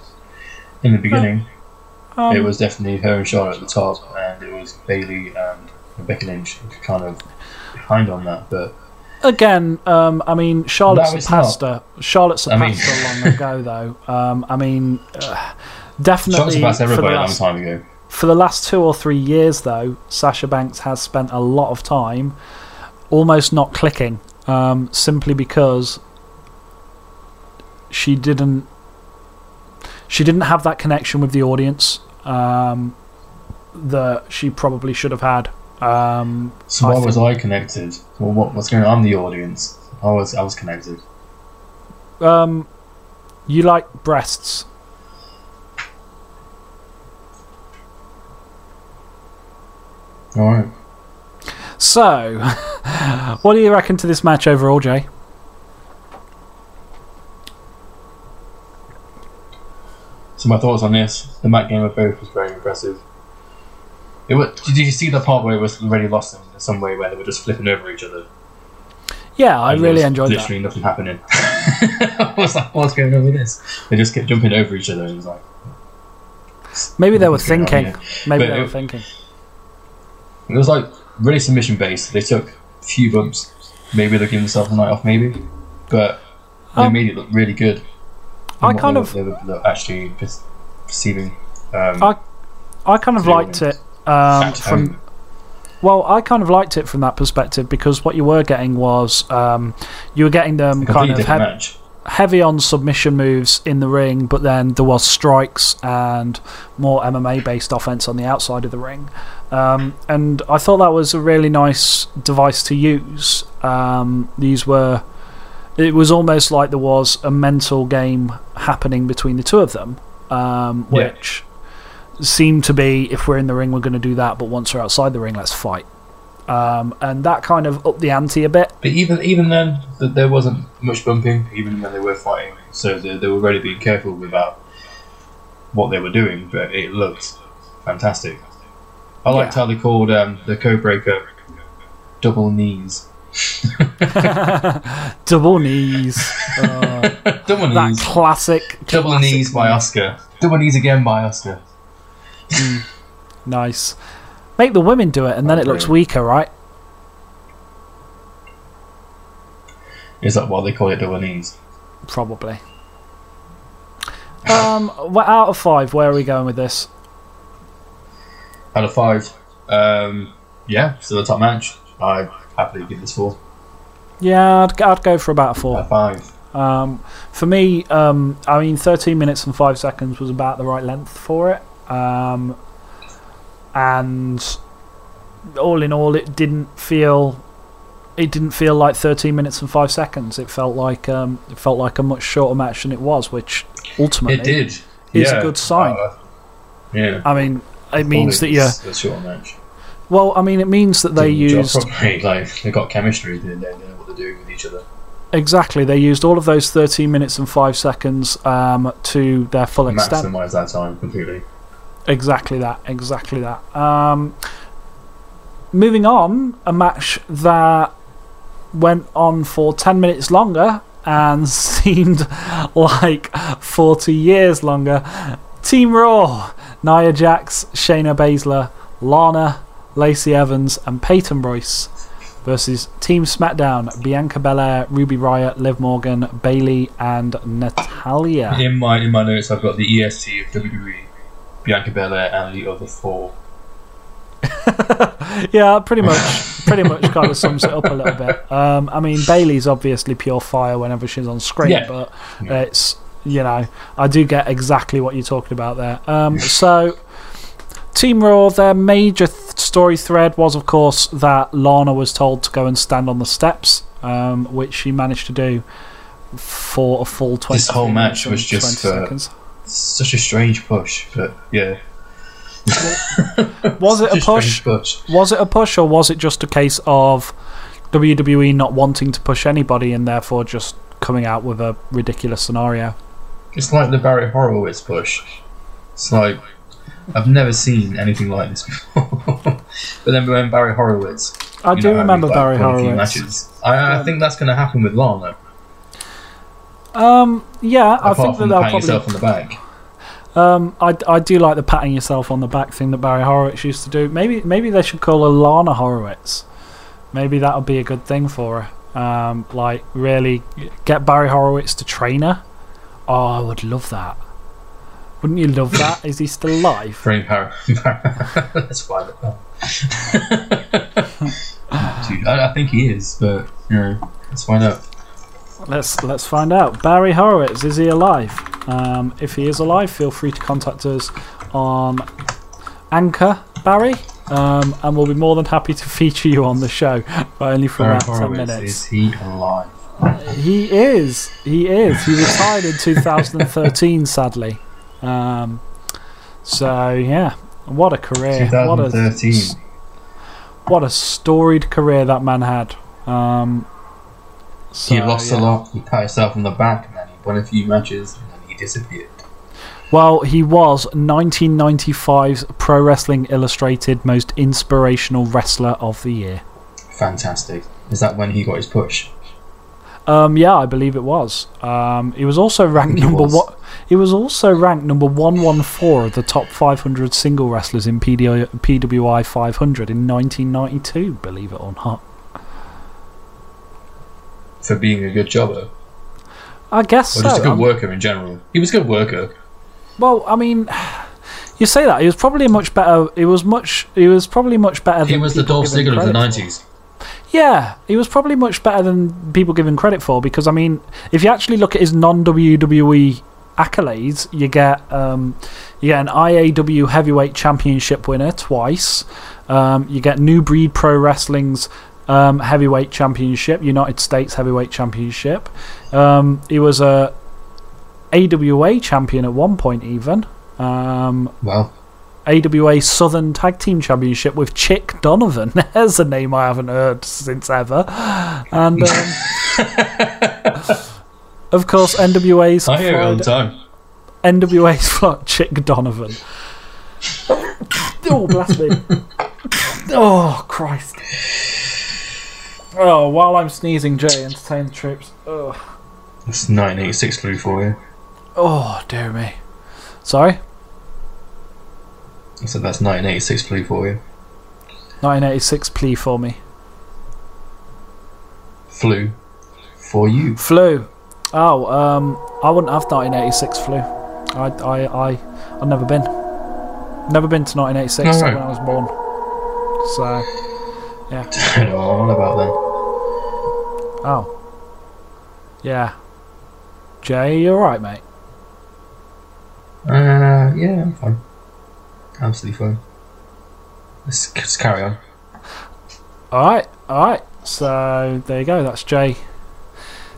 in the beginning. um, it was definitely her and Charlotte at the top, and it was Bayley and Rebecca Lynch kind of behind on that. But Again, um, I mean, Charlotte No, surpassed her. Charlotte I mean- surpassed her long ago, though. Um, I mean, uh, definitely Charlotte surpassed everybody a long time ago. For the last two or three years, though, Sasha Banks has spent a lot of time almost not clicking, um, simply because she didn't she didn't have that connection with the audience um, that she probably should have had. Um, So I why was I connected? Well, what, what's going on? I'm the audience. I was I was connected. um, you like breasts? All right. So, what do you reckon to this match overall, Jay? So my thoughts on this: the mat game of both was very impressive. It was, did you see the part where it was already lost in some way where they were just flipping over each other? Yeah, I And there really was enjoyed that. literally nothing happening. I was like, what's going on with this? They just kept jumping over each other, and it was like, Maybe they were what's on thinking. Maybe But they were it- thinking. It was like really submission based. They took a few bumps. Maybe they're giving themselves a night off, maybe, but they Um, made it look really good. I kind they, of- they were they were actually per- perceiving. Um, I- I kind of liked it um, from. home. Well, I kind of liked it from that perspective because what you were getting was um, you were getting them kind of hev- match. Heavy on submission moves in the ring, but then there was strikes and more MMA based offense on the outside of the ring. Um, and I thought that was a really nice device to use. Um, these were. It was almost like there was a mental game happening between the two of them, um, Yeah. which seemed to be if we're in the ring, we're going to do that, but once we're outside the ring, let's fight. Um, and that kind of upped the ante a bit. But even even then, th- there wasn't much bumping. Even when they were fighting, so they, they were really being careful about what they were doing. But it looked fantastic. I liked Yeah. how they called um, the code breaker double knees. Double knees. Uh, double that classic. Double classic knees by. Asuka. Double knees again by Asuka. Nice. Make the women do it, and then it looks weaker, right? Is that why they call it the knees? Probably. Um, well, out of five, where are we going with this? Out of five, um, yeah, still the top match. I'd happily give this four. Yeah, I'd, I'd go for about a Out four. of five. Um, for me, um, I mean, 13 minutes and 5 seconds was about the right length for it. Um, and all in all, it didn't feel. It didn't feel like 13 minutes and 5 seconds. It felt like um, it felt like a much shorter match than it was, which ultimately It did. is yeah. a good sign. Uh, yeah. I mean, it means that Probably it's a short match. Well, I mean, it means that they Did the used properly, like they got chemistry. They, they know what they're doing with each other. exactly. They used all of those 13 minutes and 5 seconds um, to their full extent. Maximize that time completely. Exactly that. Exactly that. Um, moving on, a match that went on for 10 minutes longer and seemed like 40 years longer. Team Raw, Nia Jax, Shayna Baszler, Lana, Lacey Evans, and Peyton Royce versus Team SmackDown, Bianca Belair, Ruby Riott, Liv Morgan, Bayley, and Natalya. In my in my notes, I've got the EST of WWE, Bianca Belair, and the other four. Yeah, pretty much, pretty much kind of sums it up a little bit. Um, I mean, Bayley's obviously pure fire whenever she's on screen, Yeah. but Yeah. it's you know, I do get exactly what you're talking about there. Um, so, Team Raw, their major th- story thread was, of course, that Lana was told to go and stand on the steps, um, which she managed to do. for a full 20 This whole match was just 20 for- seconds. Such a strange push, but yeah. Was it a push? push. Was it a push, or was it just a case of WWE not wanting to push anybody and therefore just coming out with a ridiculous scenario? It's like the Barry Horowitz push. It's like I've never seen anything like this before. but then when Barry Horowitz, I do know, remember he's, like, Barry Horowitz. Matches. I, I think that's going to happen with Lana. Um, yeah, I think that patting probably. yourself on the back. Um, I, I do like the patting yourself on the back thing that Barry Horowitz used to do. Maybe maybe they should call her Lana Horowitz. Maybe that would be a good thing for her. Um, like really get Barry Horowitz to train her. Oh, I would love that. Wouldn't you love that? Is he still alive? Bring Barry. Let's find it out. Dude, I, I think he is, but you know, let's find out. Let's let's find out. Barry Horowitz is he alive? Um, if he is alive, feel free to contact us on Anchor, Barry, um, and we'll be more than happy to feature you on the show, but only for about ten minutes. is he alive? He is. He is. He retired in 2013, sadly. Um, so yeah, what a career! What a 2013. what a storied career that man had. Um, so, he lost yeah. a lot. He pat himself on the back, and then he won a few matches, and then he disappeared. Well, he was 1995's Pro Wrestling Illustrated Most Inspirational Wrestler of the Year. Fantastic. Is that when he got his push? Um, yeah, I believe it was. Um, he was also ranked He number was. one. He was also ranked number one one four of the top 500 single wrestlers in PWI 500 in 1992. Believe it or not. For being a good jobber, I guess or so. just a good I'm- worker in general. He was a good worker. Well, I mean, you say that he was probably a much better. He was much. He was probably much better. Than. He was the Dolph Ziggler of the nineties. Yeah, he was probably much better than people give him credit for because I mean, if you actually look at his non WWE accolades, you get um, you get an IAW Heavyweight Championship winner twice. Um, you get New Breed Pro Wrestling's um, Heavyweight Championship, United States Heavyweight Championship. Um, he was a AWA champion at one point, even. Um, Well, AWA Southern Tag Team Championship with Chick Donovan. There's a name I haven't heard since ever. And um, of course, NWA's I hear it all the Friday- time. NWA's fought Chick Donovan. oh, bless me. oh, Christ. Oh, while I'm sneezing, Jay, entertain the troops. Oh, It's 1986 clue for you. oh dear me. Sorry? I said that's 1986 clue for you. 1986 plea for me. Flu for you. Flu. Oh, um, I wouldn't have 1986 flu. I, I, I, I've never been. Never been to 1986 Alright. when I was born. So, yeah. I don't know what I'm on about then. Oh, yeah. Jay, you alright, mate? Uh, yeah, I'm fine. Absolutely fine. Let's, let's carry on. Alright, alright. So, there you go. That's Jay.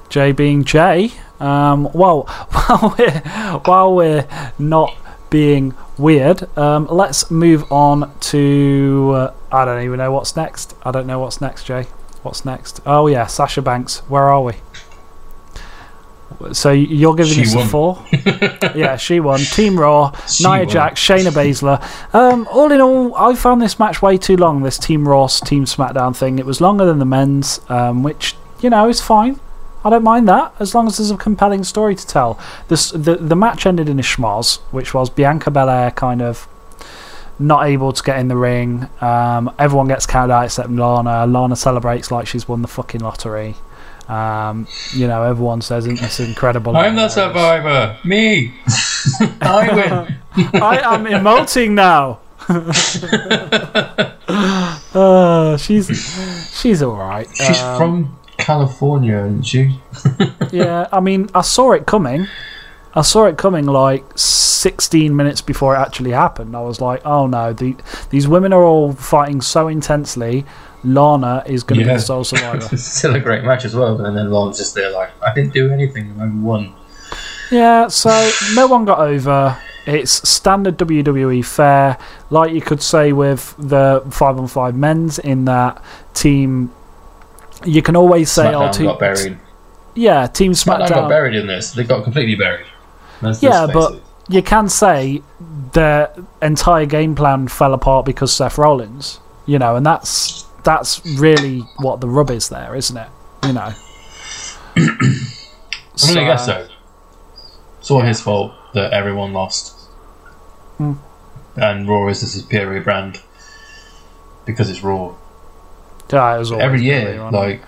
Jay being Jay. Um, well, while we're, while we're not being weird, um, let's move on to. Uh, I don't even know what's next. I don't know what's next, Jay. What's next? Oh, yeah, Sasha Banks. Where are we? So you're giving She us won. a four? yeah, she won. Team Raw, She Nia won. Jax, Shayna Baszler. Um, all in all, I found this match way too long. This Team Raw, Team SmackDown thing. It was longer than the men's, um, which you know is fine. I don't mind that as long as there's a compelling story to tell. This the the match ended in a schmoz, which was Bianca Belair kind of not able to get in the ring. Um, everyone gets counted out except Lana. Lana celebrates like she's won the fucking lottery. Um, you know, everyone says it's incredible. I'm the survivor. Me. I win. I am emoting now. uh, she's she's all right. She's Um, from California, isn't she? yeah. I mean, I saw it coming. I saw it coming like 16 minutes before it actually happened. I was like, oh no, the, these women are all fighting so intensely. Lana is going to be Yeah. the sole survivor. It's still a great match as well. And then Lawrence just there like, I didn't do anything. I won. Yeah, so no one got over. It's standard WWE fare, like you could say with the five on five men's. In that team, you can always say, SmackDown "Oh, team, got buried. yeah, Team SmackDown, SmackDown." got buried in this. They got completely buried. Let's Yeah, but it. you can say the entire game plan fell apart because Seth Rollins. You know, and that's that's really what the rub is there, isn't it? You know. I mean, I guess so. It's all his fault that everyone lost. Hmm. And Raw is the superior brand because it's Raw. Yeah, it was every year, like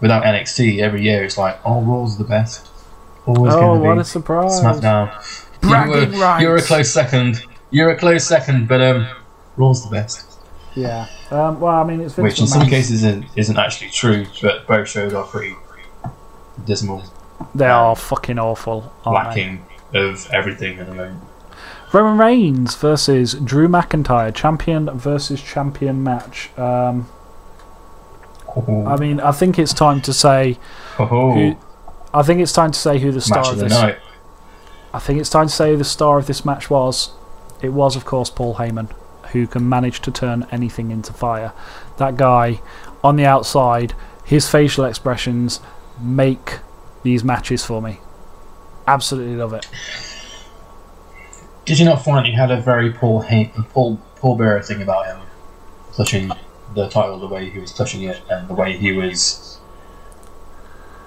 without NXT, every year it's like, oh, Raw's the best. Always oh, going to what a surprise! SmackDown. Bragging you were, You're a close second. You're a close second, but um, Raw's the best. Yeah. Um, well, I mean, it's Vince Which in some McMahon's- cases isn't, isn't actually true, but both shows are pretty dismal, they are fucking awful. aren't they? of everything at the moment. Roman Reigns versus Drew McIntyre, champion versus champion match. Um, I mean, I think it's time to say Oh, who. I think it's time to say who the star match of of this. night. I think it's time to say who the star of this match was. It was, of course, Paul Heyman, who can manage to turn anything into fire. That guy on the outside, his facial expressions make these matches for me. Absolutely love it. Did you not find he had a very Paul Hay- Paul Paul Bearer thing about him, touching the title the way he was touching it and the way he was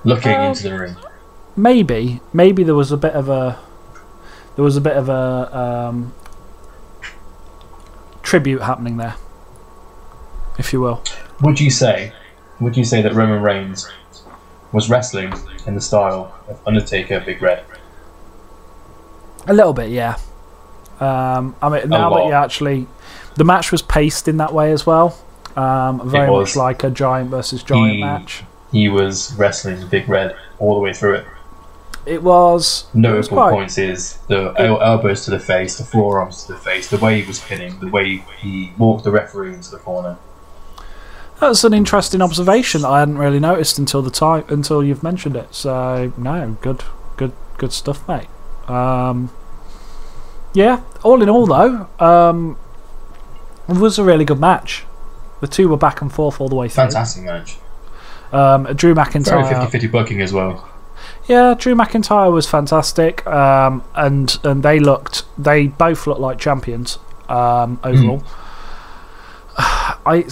looking Um, into the ring? maybe maybe there was a bit of a there was a bit of a um, tribute happening there if you will. Would you say, would you say that Roman Reigns was wrestling in the style of Undertaker, Big Red? a little bit yeah. Um, I mean now that you actually the match was paced in that way as well. Um, very much like a giant versus giant He- match He was wrestling Big Red all the way through it. it was Notable quite points is the el- elbows to the face, the forearms to the face, the way he was pinning, the way he walked the referee into the corner. that's an interesting observation that I hadn't really noticed until the time until you've mentioned it so no good good good stuff mate um, yeah all in all though um, it was a really good match the two were back and forth all the way through Fantastic match. Um, Drew Very McIntyre 50 50 booking as well. Yeah, Drew McIntyre was fantastic, um, and and they looked they both looked like champions um, overall. I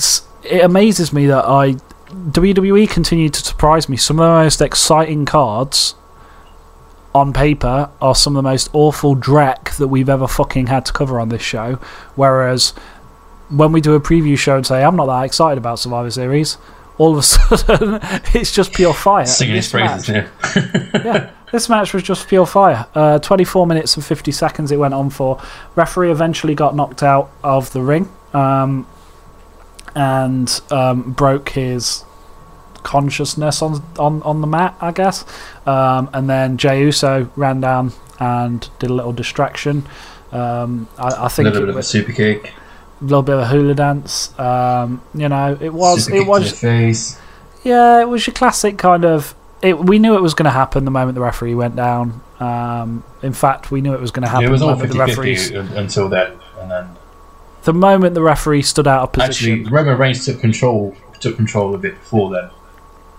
it amazes me that I WWE continued to surprise me. Some of the most exciting cards on paper are some of the most awful dreck that we've ever fucking had to cover on this show. Whereas when we do a preview show and say I'm not that excited about Survivor Series, all of a sudden it's just pure fire. Singing his praises, yeah. yeah, this match was just pure fire. Uh, 24 minutes and 50 seconds it went on for. Referee eventually got knocked out of the ring um, and um, broke his consciousness on, on, on the mat, I guess. Um, and then Jey Uso ran down and did a little distraction. Um, I, I think A little it bit of a was super kick. Little bit of a hula dance. Um, you know, it was it was yeah, it was your classic kind of. It, we knew it was going to happen the moment the referee went down. Um, in fact, we knew it was going to happen It was all 50 the referees. 50 until then. And then The moment the referee stood out of position. actually, Roman Reigns took control took control a bit before then.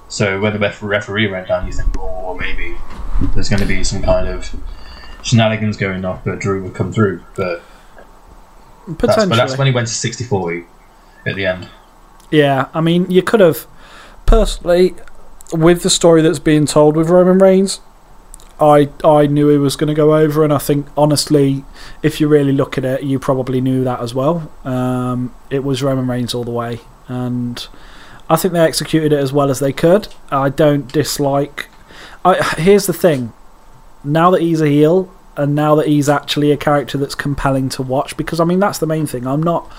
So when the referee went down, you think, oh, maybe there's going to be some kind of shenanigans going off, but Drew would come through. But that's, potentially, but that's when he went to 60 40 at the end. yeah. I mean, you could have personally, with the story that's being told with Roman Reigns. I I knew he was going to go over, and I think honestly, if you really look at it, you probably knew that as well. Um, it was Roman Reigns all the way, and I think they executed it as well as they could. I don't dislike. I, here's the thing: now that he's a heel, and now that he's actually a character that's compelling to watch, because I mean that's the main thing. I'm not.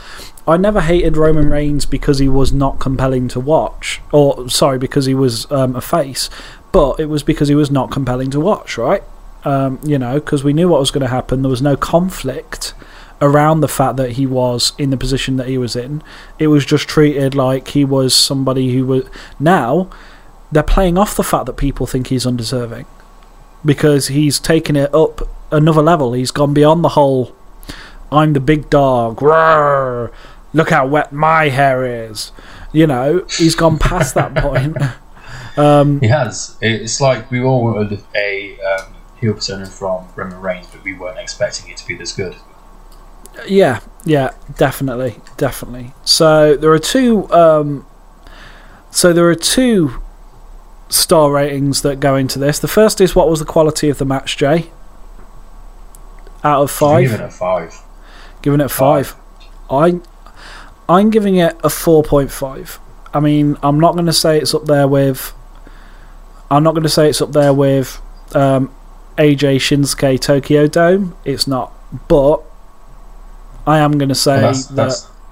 I never hated Roman Reigns because he was not compelling to watch, or sorry, because he was um, a face, but it was because he was not compelling to watch, right? Um, you know, because we knew what was going to happen. There was no conflict around the fact that he was in the position that he was in. It was just treated like he was somebody who was. Now, they're playing off the fact that people think he's undeserving because he's taken it up another level. He's gone beyond the whole I'm the big dog. Roar, look how wet my hair is. You know, he's gone past that point. Um, He has. It's like we all wanted a um, heel persona from Roman Reigns, but we weren't expecting it to be this good. Yeah, yeah, definitely, definitely. So there are two. Um, so there are two star ratings that go into this. The first is what was the quality of the match, Jay? Out of five, giving it a five. giving it a five. I, I'm giving it a four point five. I mean, I'm not going to say it's up there with. I'm not going to say it's up there with um, AJ Shinsuke Tokyo Dome. It's not, but I am going to say Well, that's, that.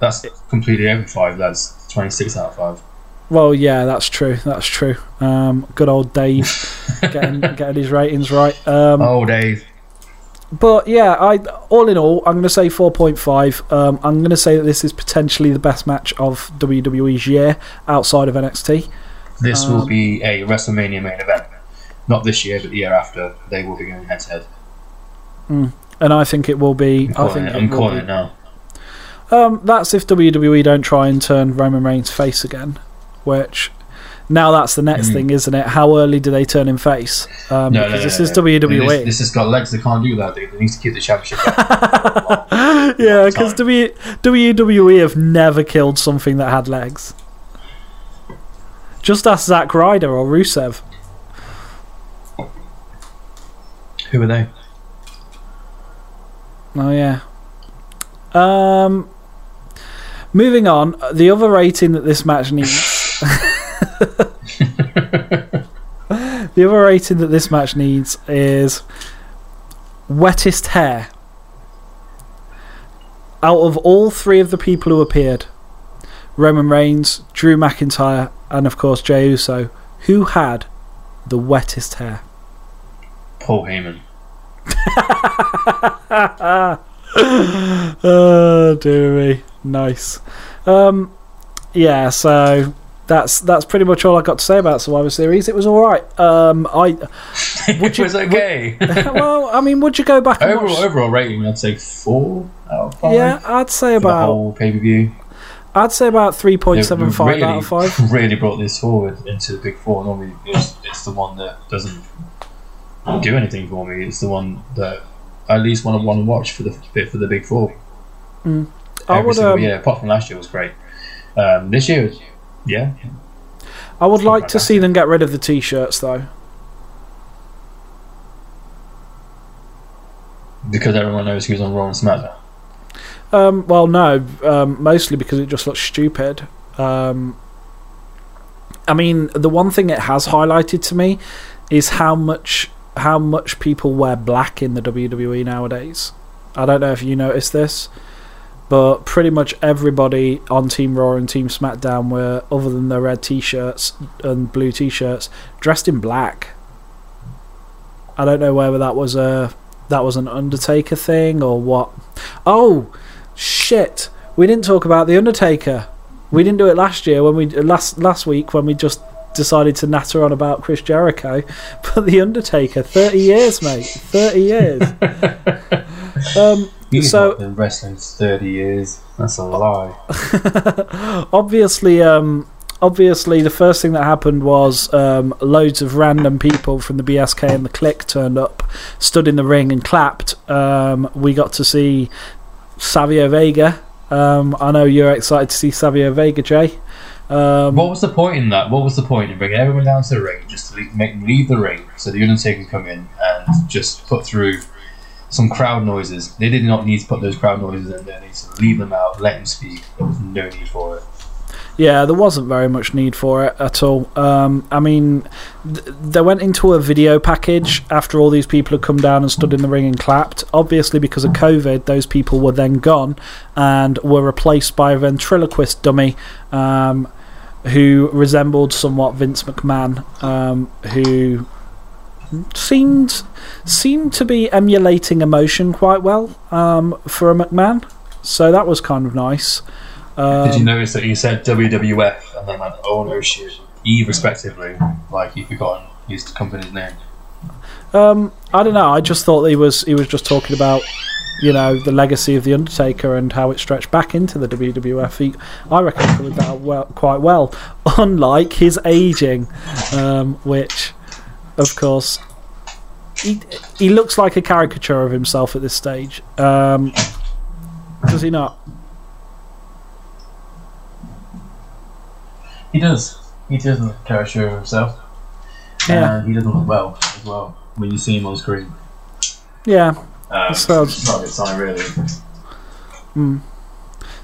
that's, that's completely over five. That's 26 out of five. Well, yeah, that's true. That's true. Um, good old Dave getting getting his ratings right. Um, oh, Dave. But yeah, I all in all, I'm going to say 4.5. Um, I'm going to say that this is potentially the best match of WWE's year outside of NXT. This Um, will be a WrestleMania main event. Not this year, but the year after. They will be going head to head. And I think it will be. I'm I calling think it, it I'm will calling it now. Um, that's if WWE don't try and turn Roman Reigns face again, which now that's the next Mm. thing, isn't it? How early do they turn him face? Um, No, no, because no, this no, is no. WWE. This, this has got legs. They can't do that. They, they need to keep the championship. yeah, because w- WWE have never killed something that had legs. Just ask Zack Ryder or Rusev. Who are they? Oh yeah. Um, moving on, the other rating that this match needs. the other rating that this match needs is wettest hair. Out of all three of the people who appeared, Roman Reigns, Drew McIntyre, and of course Jey Uso, who had the wettest hair? Paul Heyman. oh dear me, nice. Um, yeah, so that's that's pretty much all I got to say about Survivor Series. It was all right. Um, I It was okay. well, I mean, would you go back and overall, watch? overall rating, I'd say four out of five. Yeah, I'd say for the about whole pay per view. I'd say about three point seven five really, out of five. Really brought this forward into the big four. Normally, it's, it's the one that doesn't do anything for me. It's the one that I at least want to want to watch for the for the big four. Mm. I Every would single um, year, apart from last year, was great. Um, this year, yeah, I would like to see them get rid of the t-shirts though. because everyone knows who's on Raw and SmackDown. Um, well, no, um, mostly because it just looks stupid. Um, I mean, the one thing it has highlighted to me is how much how much people wear black in the WWE nowadays. I don't know if you noticed this, but pretty much everybody on Team Raw and Team SmackDown were, other than their red t-shirts and blue t-shirts, dressed in black. I don't know whether that was a that was an Undertaker thing or what. Oh, shit! We didn't talk about the Undertaker. We didn't do it last year when we last last week when we just decided to natter on about Chris Jericho. But the Undertaker, thirty years, mate, thirty years. um, So- not been wrestling for thirty years. That's a lie. obviously, um, obviously, the first thing that happened was um, loads of random people from the BSK and the Kliq turned up, stood in the ring and clapped. Um, we got to see Savio Vega. Um, I know you're excited to see Savio Vega, Jay. Um, What was the point in that? What was the point in bringing everyone down to the ring just to leave, make them leave the ring so the Undertaker can come in and just put through some crowd noises? They did not need to put those crowd noises in there. They to leave them out, let him speak. There was no need for it. Yeah, there wasn't very much need for it at all. Um, I mean, th- they went into a video package after all these people had come down and stood in the ring and clapped. Obviously, because of COVID, those people were then gone and were replaced by a ventriloquist dummy um, who resembled somewhat Vince McMahon, um, who seemed seemed to be emulating emotion quite well um, for a McMahon. So that was kind of nice. Did you Um, notice that he said WWF and then like ownership, E respectively? Like he forgotten his company's name. Um, I don't know. I just thought he was he was just talking about you know the legacy of the Undertaker and how it stretched back into the WWF. He, I reckon he covered that well, quite well. Unlike his aging, um, which, of course, he he looks like a caricature of himself at this stage. Um, does he not? He does. He does look caricature of himself. Yeah. And he doesn't look well as well when you see him on screen. Yeah. Um, So- it's not a good sign, really.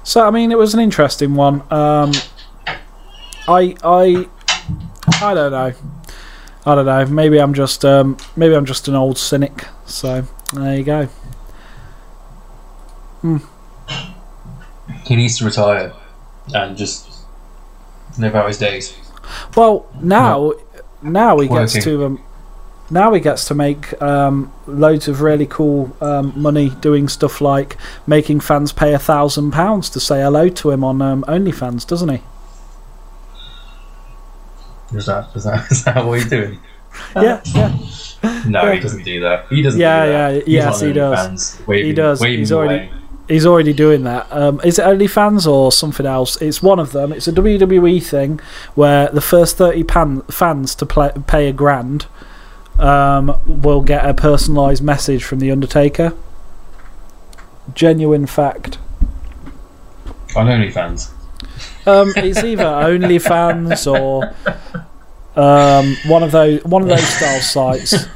So I mean, it was an interesting one. Um, I I I don't know. I don't know. Maybe I'm just um, maybe I'm just an old cynic. So there you go. He needs to retire and just live out his days. Well, now now he gets to um, now he gets to make um, loads of really cool um, money doing stuff like making fans pay a thousand pounds to say hello to him on um, OnlyFans, doesn't he? Is that, is that, is that what he's doing? yeah, yeah. No, he doesn't do that. He doesn't Yeah, do that. yeah, He's yes, he does. OnlyFans, Waving, He does. Waving He's already- away. He's already doing that. Um, is it OnlyFans or something else? It's one of them. It's a WWE thing where the first 30 pan- fans to play, pay a grand um, will get a personalised message from The Undertaker. Genuine fact. On OnlyFans. Um, it's either OnlyFans or um, one of those one of those style sites.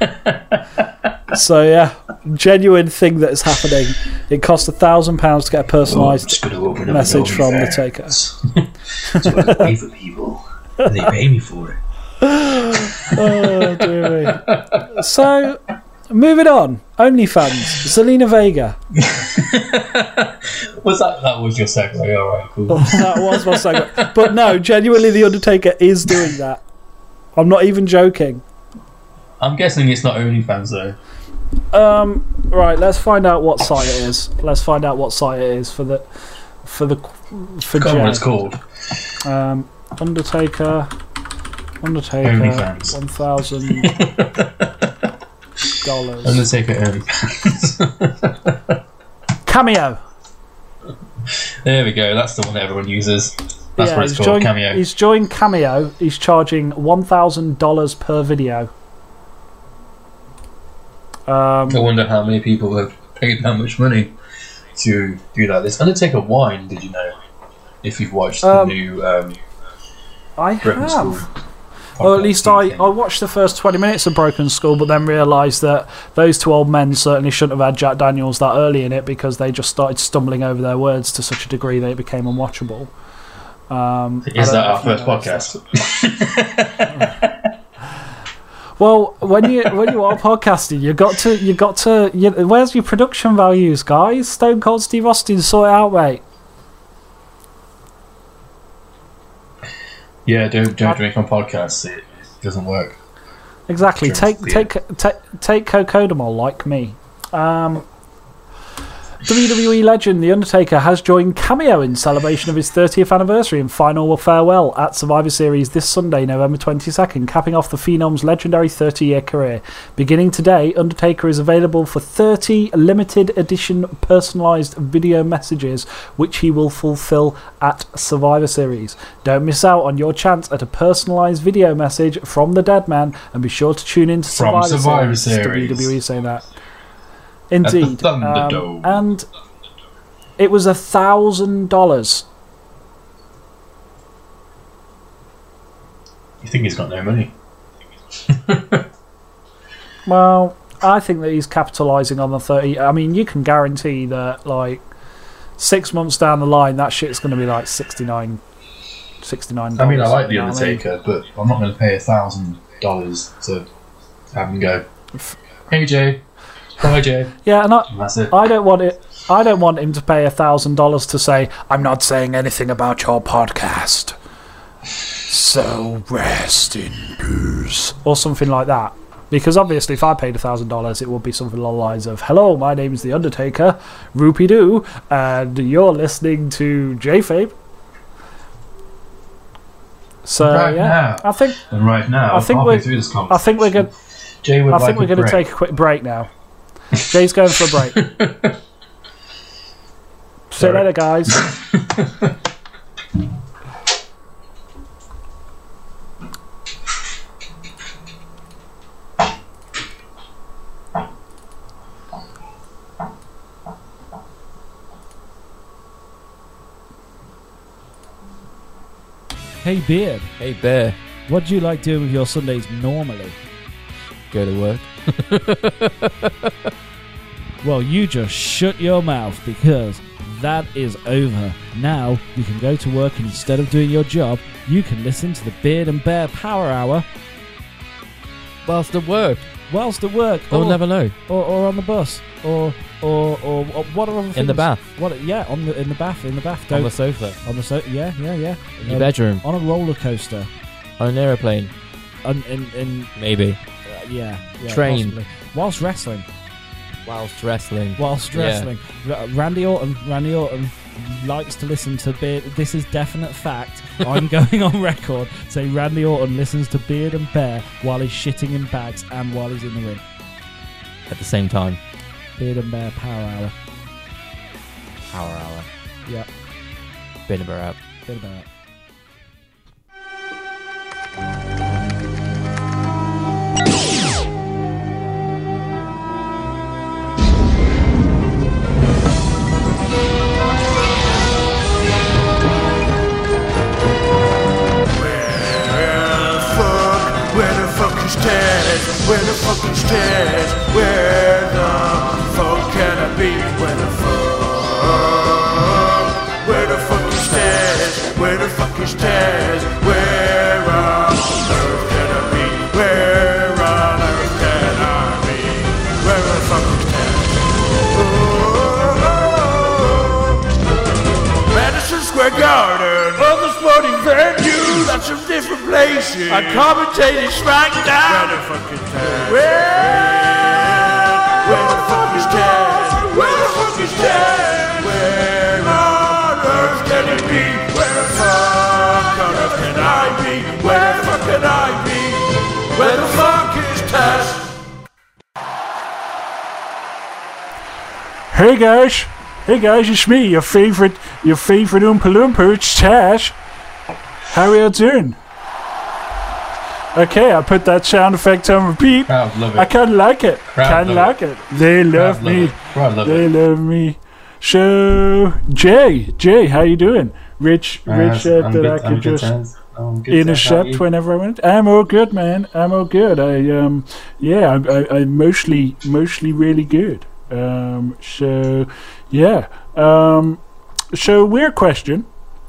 So yeah, genuine thing that is happening. It costs a thousand pounds to get a personalised just going to open up message from the OnlyFans. taker. so I pay for people. And they pay me for it. oh dear me. So, moving on. OnlyFans. Zelina Vega. Was that that was your segue? Alright, cool. That was my segment. But no, genuinely, The Undertaker is doing that. I'm not even joking. I'm guessing it's not OnlyFans though. Um, right, let's find out what site it is. Let's find out what site it is for the for the for Can't it's called. Um, Undertaker. Undertaker. OnlyFans. One thousand dollars. Undertaker OnlyFans. Cameo. there we go. That's the one that everyone uses. That's yeah, what it's he's called. joined, Cameo. He's joined Cameo. He's charging one thousand dollars per video. Um, I wonder how many people have paid that much money to do that. This Undertaker wine, did you know? If you've watched Um, the new um, I Broken Skull. Or at least I, I watched the first 20 minutes of Broken Skull, but then realised that those two old men certainly shouldn't have had Jack Daniels that early in it because they just started stumbling over their words to such a degree that it became unwatchable. Um, Is that our first podcast? Well, when you when you are podcasting, you got to you got to. You, where's your production values, guys? Stone Cold Steve Austin, sort it out, mate. Yeah, don't don't drink on podcasts. It doesn't work. Exactly. Take beer. take take take Cocodamol like me. Um, WWE legend The Undertaker has joined Cameo in celebration of his 30th anniversary and final farewell at Survivor Series this Sunday, November 22nd, capping off the Phenom's legendary 30 year career. Beginning today, Undertaker is available for 30 limited edition personalised video messages, which he will fulfill at Survivor Series. Don't miss out on your chance at a personalised video message from the dead man and be sure to tune in to From Survivor, Survivor Series. Series. WWE saying that. Indeed. Um, and it was a thousand dollars. You think he's got no money? Well, I think that he's capitalising on the 30. I mean, you can guarantee that, like, six months down the line, that shit's going to be like 69 $69. I mean, I like the you I mean? Undertaker, but I'm not going to pay a thousand dollars to have him go. Hey Jay, bye Jay. Yeah, and I, And that's it. I don't want it. I don't want him to pay a thousand dollars to say I'm not saying anything about your podcast. So rest in peace, or something like that. Because obviously, if I paid thousand dollars, it would be something along the lines of "Hello, my name is the Undertaker, Rupee Doo, and you're listening to J Fabe." So Right yeah, now. I think And right now, I think we're- through this I conversation, think we're going Jay would I like think we're going to break. take a quick break now. Jay's going for a break. See you later, guys. Hey Beard, Hey, Bear. what do you like doing with your Sundays normally? Go to work. Well, you just shut your mouth because that is over. Now you can go to work and instead of doing your job, you can listen to the Beard and Bear Power Hour Whilst at work. whilst at work, or, never know. or, or on the bus, or or or, or what are other things? In the bath. What? Yeah, on the in the bath, in the bath. On the sofa. on the sofa. yeah yeah yeah. In your Um, bedroom. on a roller coaster. On an aeroplane. On, in in Maybe. Yeah, yeah Train. possibly. whilst wrestling. Whilst wrestling. whilst wrestling. R- Randy Orton, Randy Orton likes to listen to Beard. This is definite fact. I'm going on record saying Randy Orton listens to Beard and Bear while he's shitting in bags and while he's in the ring. At the same time. Beard and Bear Power Hour. Power hour. Yep. Bit of a wrap. Bit about it. Where Where the fuck is Ted? Where the fuck can I be? Where the fuck? Where the fuck is Ted? Where the fuck is Ted? Where on earth can I be? Where on earth can I be? Where the fuck is? Oh, oh, oh, oh, Madison Square Garden, other sporting venue, of different places. I commentated SmackDown. Where the fuck is Ted? Where? Where the fuck is Ted? Where the fuck is Ted? Where on earth can it be? Where the fuck on earth can I be? Where the fuck can I be? Where the fuck is Ted? Hey guys, hey guys, it's me, your favorite, your favorite Oompa Loompa. It's Tash. How are you doing? Okay, I put that sound effect on repeat. Crowd love it. I kind of like it. Kind of like it. They love Crowd me. it. Crowd love They it. love me. So, Jay, Jay, how you doing? Rich, Rich said I'm that good- I could just Taz. I'm good, intercept whenever I want. I'm all good, man. I'm all good. I um, yeah, I, I, I'm mostly mostly really good. Um, so yeah. Um, so weird question.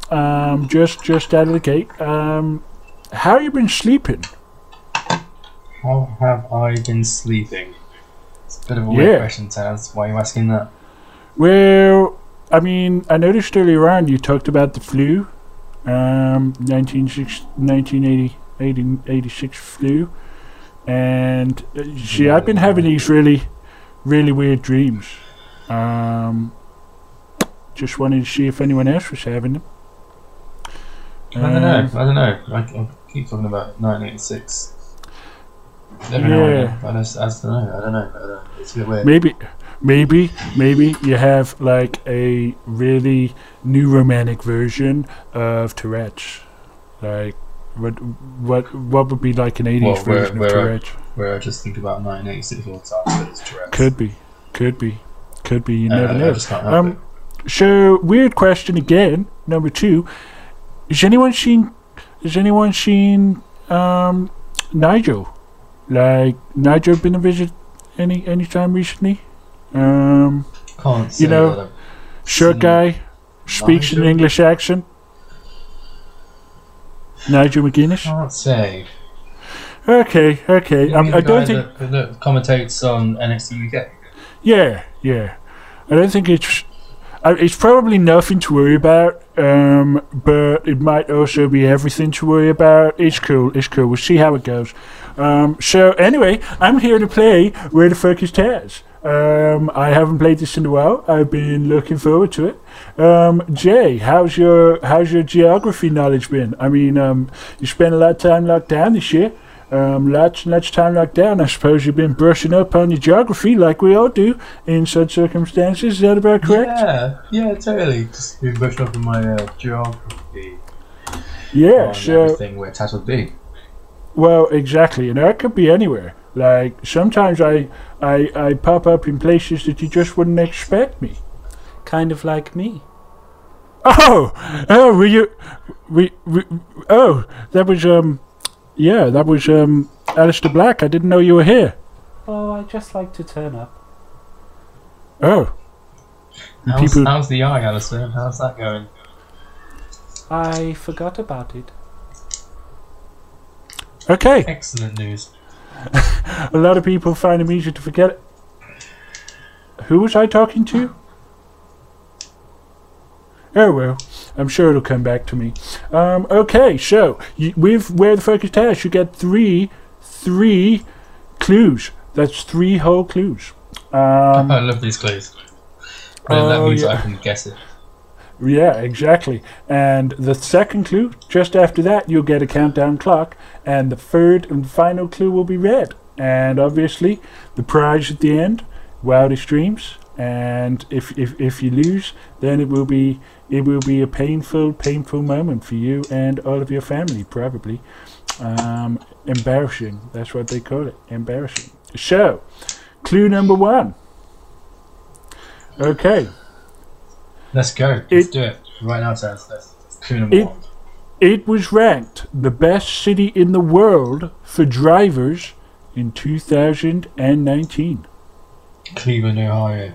Um, just just out of the gate. Um, how you been sleeping? How have I been sleeping? It's a bit of a weird Yeah. question, Taz. Why are you asking that? Well, I mean, I noticed earlier on you talked about the flu, um, 1960 1980, 86 flu, and uh, see, I've been having these really, really weird dreams. Um, just wanted to see if anyone else was having them. I don't know. Um, I don't know. I, I keep talking about 1986. Every Yeah. I just, I just don't know. I don't know. I don't know. It's a bit weird. Maybe, maybe, maybe you have like a really new romantic version of Tourette's. Like, what, what, what would be like an eighties What, where- version where of I- Tourette's? Where I just think about 1986 all the time, but it's Tourette's. Could be, could be, could be. You Uh, never I know. just can't help Um. So weird question again. Number two. Has anyone seen? Has anyone seen um, Nigel? Like Nigel been a visit any any time recently? Um, Can't say you know, short guy speaks in an English accent. Nigel McGuinness. Can't say. Okay, okay. Um, I don't think. that, that commentates on NXT UK. Yeah, yeah. I don't think it's. It's probably nothing to worry about, um, but it might also be everything to worry about. It's cool. It's cool. We'll see how it goes. Um, so anyway, I'm here to play Where the Fuck is Taz. Um, I haven't played this in a while. I've been looking forward to it. Um, Jay, how's your how's your geography knowledge been? I mean, um, you spent a lot of time locked down this year. Um, lots and lots of time locked down. I suppose you've been brushing up on your geography like we all do in such circumstances. Is that about correct? Yeah, yeah, totally. Just been brushing up on my uh, geography Yeah, on so everything where Taz would be. Well, exactly, and that could be anywhere. Like sometimes I, I, I pop up in places that you just wouldn't expect me. Kind of like me. Oh, oh, were you, we, we, oh, that was um, yeah, that was um, Aleister Black. I didn't know you were here. Oh, I just like to turn up. Oh, How's, People- how's the eye, Alison? How's that going? I forgot about it. okay. Excellent news. A lot of people find it easy to forget it. Who was I talking to? Oh well, I'm sure it'll come back to me. Um, okay, so you, with where the fuck is Taz, you get three, three clues. That's three whole clues. Um, I love these clues. But that Oh, means yeah. I can guess it. Yeah, exactly. And the second clue, just after that, you'll get a countdown clock, and the third and final clue will be red. And obviously, the prize at the end, wildest dreams. And if, if if you lose, then it will be it will be a painful painful moment for you and all of your family, probably. Um, embarrassing. That's what they call it. Embarrassing. So, clue number one. Okay. Let's go. Let's It- do it. Right now, Taz. Let's clue number It- one. It was ranked the best city in the world for drivers in 2019. Cleveland, Ohio.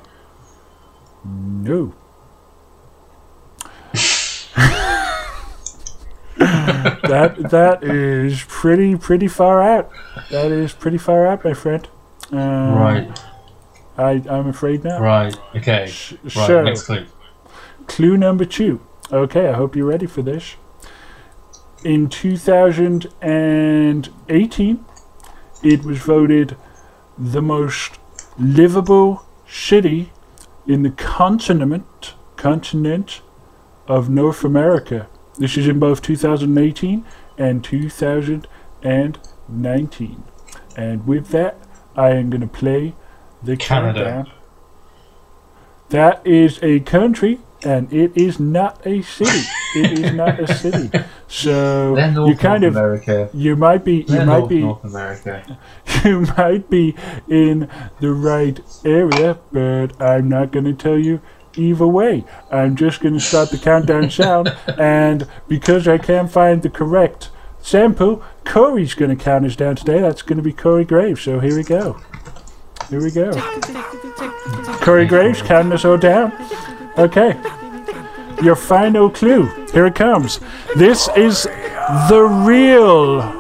No. That that is pretty pretty far out. That is pretty far out, my friend. Um, right, I I'm afraid not. right. Okay. S- Right, so, next clue. Clue number two. Okay, I hope you're ready for this. In 2018, it was voted the most livable city in the continent continent of North America. This is in both 2018 and 2019. And with that, I am going to play the Canada. countdown. That is a country, and it is not a city. it is not a city. So you kind North of America. you might be you Then might North, be North America. you might be in the right area, but I'm not going to tell you either way. I'm just going to start the countdown sound, and because I can't find the correct sample, Corey's going to count us down today. That's going to be Corey Graves. So here we go. Here we go. Corey Graves counting us all down. Okay. Your final clue. Here it comes. This is the real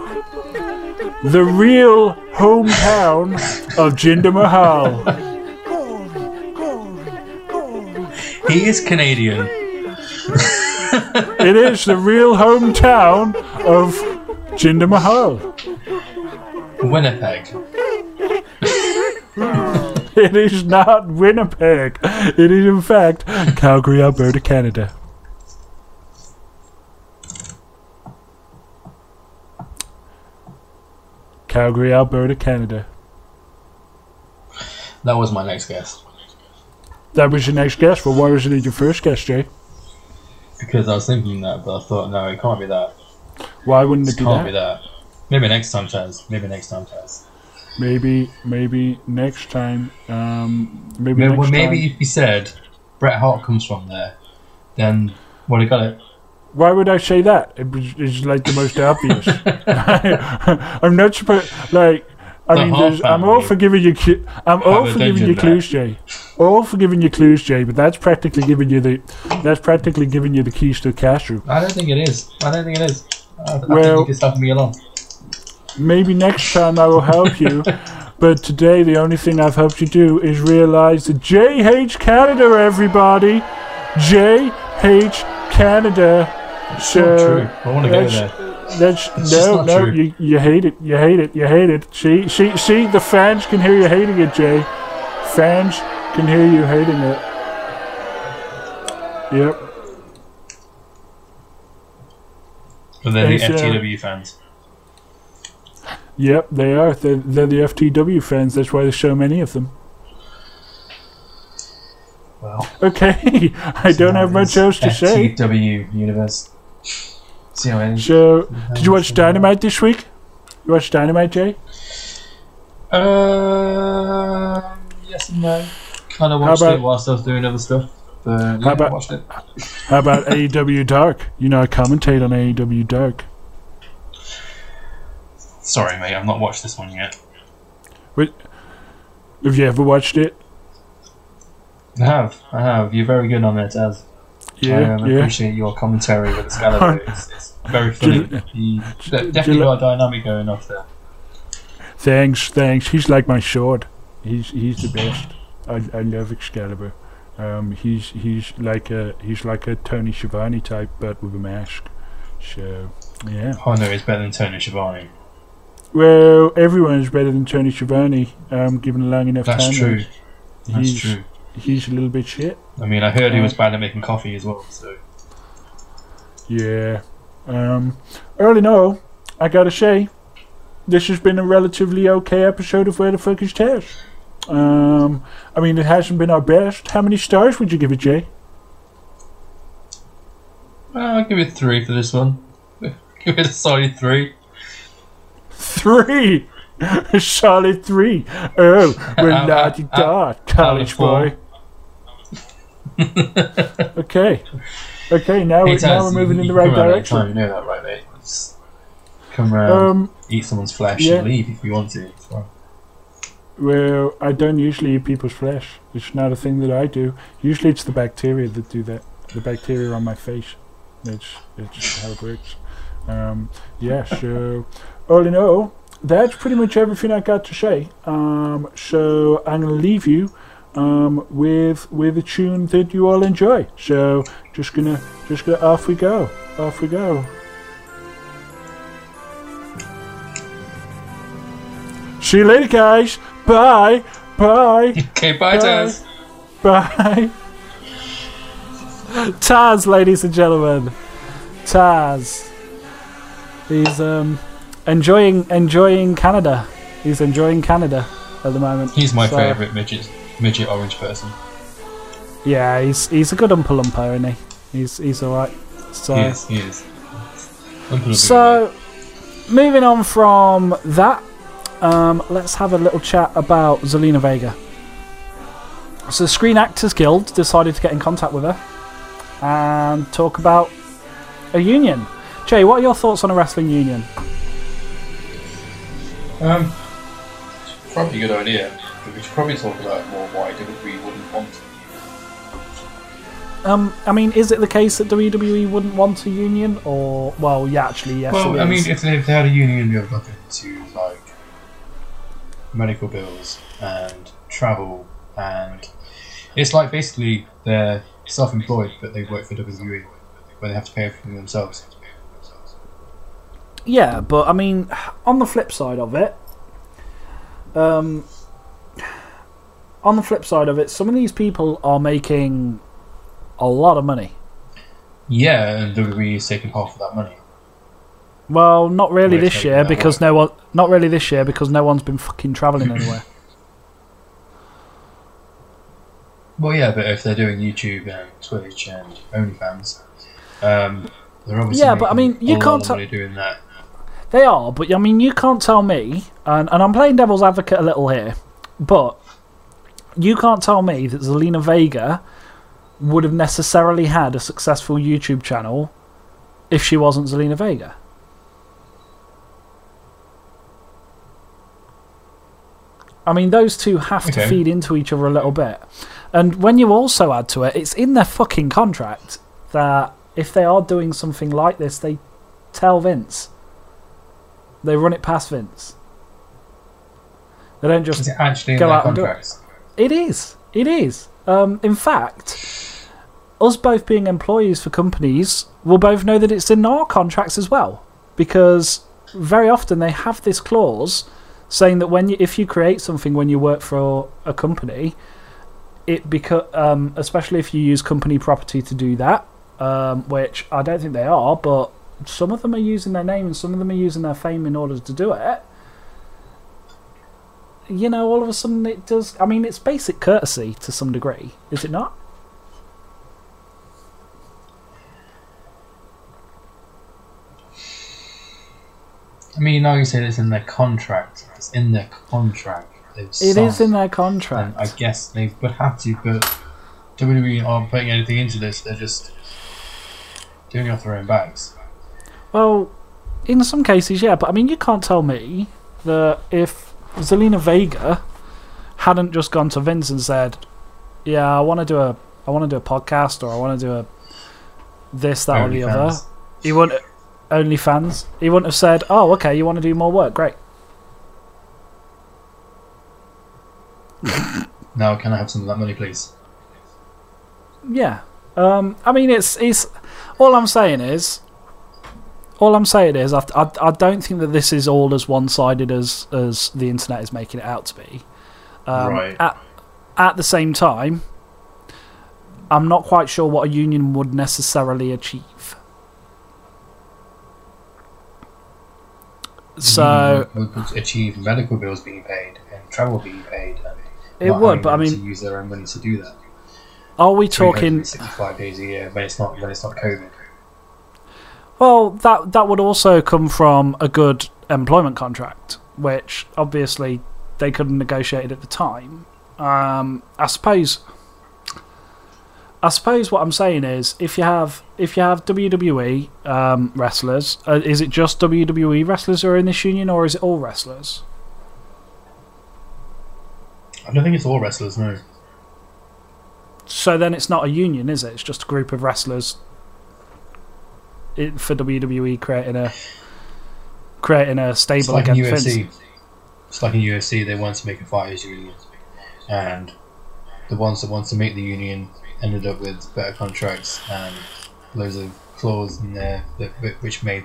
the real hometown of Jinder Mahal. He is Canadian. It is the real hometown of Jinder Mahal. Winnipeg. It is not Winnipeg. It is, in fact, Calgary, Alberta, Canada. Calgary, Alberta, Canada. That was my next guess. That was your next guess. Well, why wasn't it your first guess, Jay? Because I was thinking that, but I thought, no, it can't be that. Why wouldn't It it be can't that? be that. Maybe next time, Chaz. Maybe next time, Chaz. Maybe, maybe next time. Um, maybe Maybe, next well, maybe time. if you said Bret Hart comes from there, then would have got it. Why would I say that? It was, it's like the most obvious. I'm not supposed like. I The mean, there's, I'm all for giving you. clu- I'm all for giving you dungeon clues, Jay. All for giving you clues, Jay. But that's practically giving you the. That's practically giving you the keys to the cash room. I don't think it is. I don't think it is. I, I Well- think you just helping me along. Maybe next time I will help you. But today, the only thing I've helped you do is realize that JH Canada, everybody, JH Canada. So Not true. I want to go that's- there. That's It's just no, not no. true. You, you hate it. You hate it. You hate it. See, see, see. The fans can hear you hating it, Jay. Fans can hear you hating it. Yep. But they're the Thanks, uh, FTW fans. Yep, they are. They're, they're the FTW fans. That's why there's so many of them. Well, Okay, I don't have much else to say. FTW universe. See how it. So, did you watch Dynamite this week? You watched Dynamite, Jay? Uh, yes and no. Kind of watched about- it whilst I was doing other stuff. But yeah, How about- I watched it. How about AEW Dark? You know, I commentate on AEW Dark. Sorry, mate, I've not watched this one yet. Wait, Have you ever watched it? I have, I have. You're very good on it, Az. Yeah, um, yeah. appreciate your commentary with the Excalibur. it's, it's very funny. You definitely got a dynamic going off there. Thanks, thanks. He's like my sword. He's he's the best. I, I love Excalibur. Um, he's he's like a he's like a Tony Schiavone type, but with a mask. So yeah. Oh no, it's better than Tony Schiavone. Well, everyone is better than Tony Schiavone. Um, given a long enough That's time. true. That's He's- true. He's a little bit shit. I mean, I heard he Uh, was bad at making coffee as well. So Yeah. Um, early no, I gotta say, this has been a relatively okay episode of Where the Fuck is Taz. Um, I mean, it hasn't been our best. How many stars would you give it, Jay? Uh, I'll give it three for this one. give it a solid three. Three! A solid three. Oh, well, Out- la out- di da, out college boy. okay. Okay, now, hey, we, now we're moving in the right direction. anytime, You know that, right, mate? Come around, Um, eat someone's flesh, yeah. and leave if you want to. It's. Well, I don't usually eat people's flesh. It's not a thing that I do. Usually it's the bacteria that do that. The bacteria on my face. That's, that's how it works. Um, yeah, so all in all, that's pretty much everything I got to say. Um, so I'm gonna leave you um, with with a tune that you all enjoy. So just gonna just gonna off we go. Off we go. See you later, guys. Bye. Bye. Okay, bye, Bye. Taz. Bye. Taz, ladies and gentlemen. Taz. He's um enjoying enjoying Canada. He's enjoying Canada at the moment. He's my So, favourite midget, midget orange person. Yeah, he's he's a good Oompa Loompa, isn't he? He's he's alright. So He is, he is. So, moving on from that, um, let's have a little chat about Zelina Vega. So, the Screen Actors Guild decided to get in contact with her and talk about a union. Jay, what are your thoughts on a wrestling union? Um, probably a good idea, we should probably talk about more why WWE wouldn't want to. Um, I mean, is it the case that WWE wouldn't want a union, or well, yeah, actually, yes, well, it I mean, if they, if they had a union, they would be have to look into like medical bills and travel, and it's like basically they're self-employed, but they work for WWE, where they have to pay everything themselves. Yeah, but I mean, on the flip side of it, um, on the flip side of it, some of these people are making a lot of money. Yeah, and WWE is taking half of that money. Well, not really We're this year because no one, not really this year because no one's been fucking traveling anywhere. Well, yeah, but if they're doing YouTube and Twitch and OnlyFans, um, they're obviously Yeah, but I mean, you can't tell- doing that. They are, but I mean, you can't tell me, and, and I'm playing devil's advocate a little here, but you can't tell me that Zelina Vega would have necessarily had a successful YouTube channel if she wasn't Zelina Vega. I mean, those two have to feed into each other a little bit. And when you also add to it, it's in their fucking contract that if they are doing something like this, they tell Vince. They run it past Vince. They don't just actually go out and do it. It is. It is. Um, in fact, us both being employees for companies we'll both know that it's in our contracts as well. because very often they have this clause saying that when you, if you create something when you work for a company, it beca- um, especially if you use company property to do that, um, which I don't think they are, but some of them are using their name and some of them are using their fame in order to do it. You know, all of a sudden it does. I mean, it's basic courtesy to some degree, is it not? I mean, now you say it's in their contract. It's in their contract. It is in their contract. I guess they would have to, but WWE aren't putting anything into this. They're just doing it off their own backs. Well, in some cases, yeah, but I mean, you can't tell me that if Zelina Vega hadn't just gone to Vince and said, "Yeah, I want to do a, I want to do a podcast, or I want to do a this, that, or the other," OnlyFans. he wouldn't. OnlyFans. He wouldn't have said, "Oh, okay, you want to do more work? Great." Now, can I have some of that money, please? Yeah. Um, I mean, it's it's. All I'm saying is, all I'm saying is, I, I, I don't think that this is all as one-sided as as the internet is making it out to be. Um, Right. At at the same time, I'm not quite sure what a union would necessarily achieve. So would, would achieve medical bills being paid and travel being paid. It would, but I them to mean, use their own money to do that. are we talking? 365 days a year when it's not when it's not COVID. Well, that that would also come from a good employment contract, which obviously they couldn't negotiate at the time. Um, I suppose. I suppose what I'm saying is, if you have if you have WWE um, wrestlers, uh, is it just WWE wrestlers who are in this union, or is it all wrestlers? I don't think it's all wrestlers, no. So then it's not a union, is it? It's just a group of wrestlers it, for WWE creating a creating a It's stable like in against UFC. Vince. It's like in UFC, they want to make a fighters union, and the ones that want to make the union ended up with better contracts and loads of clauses in there that which made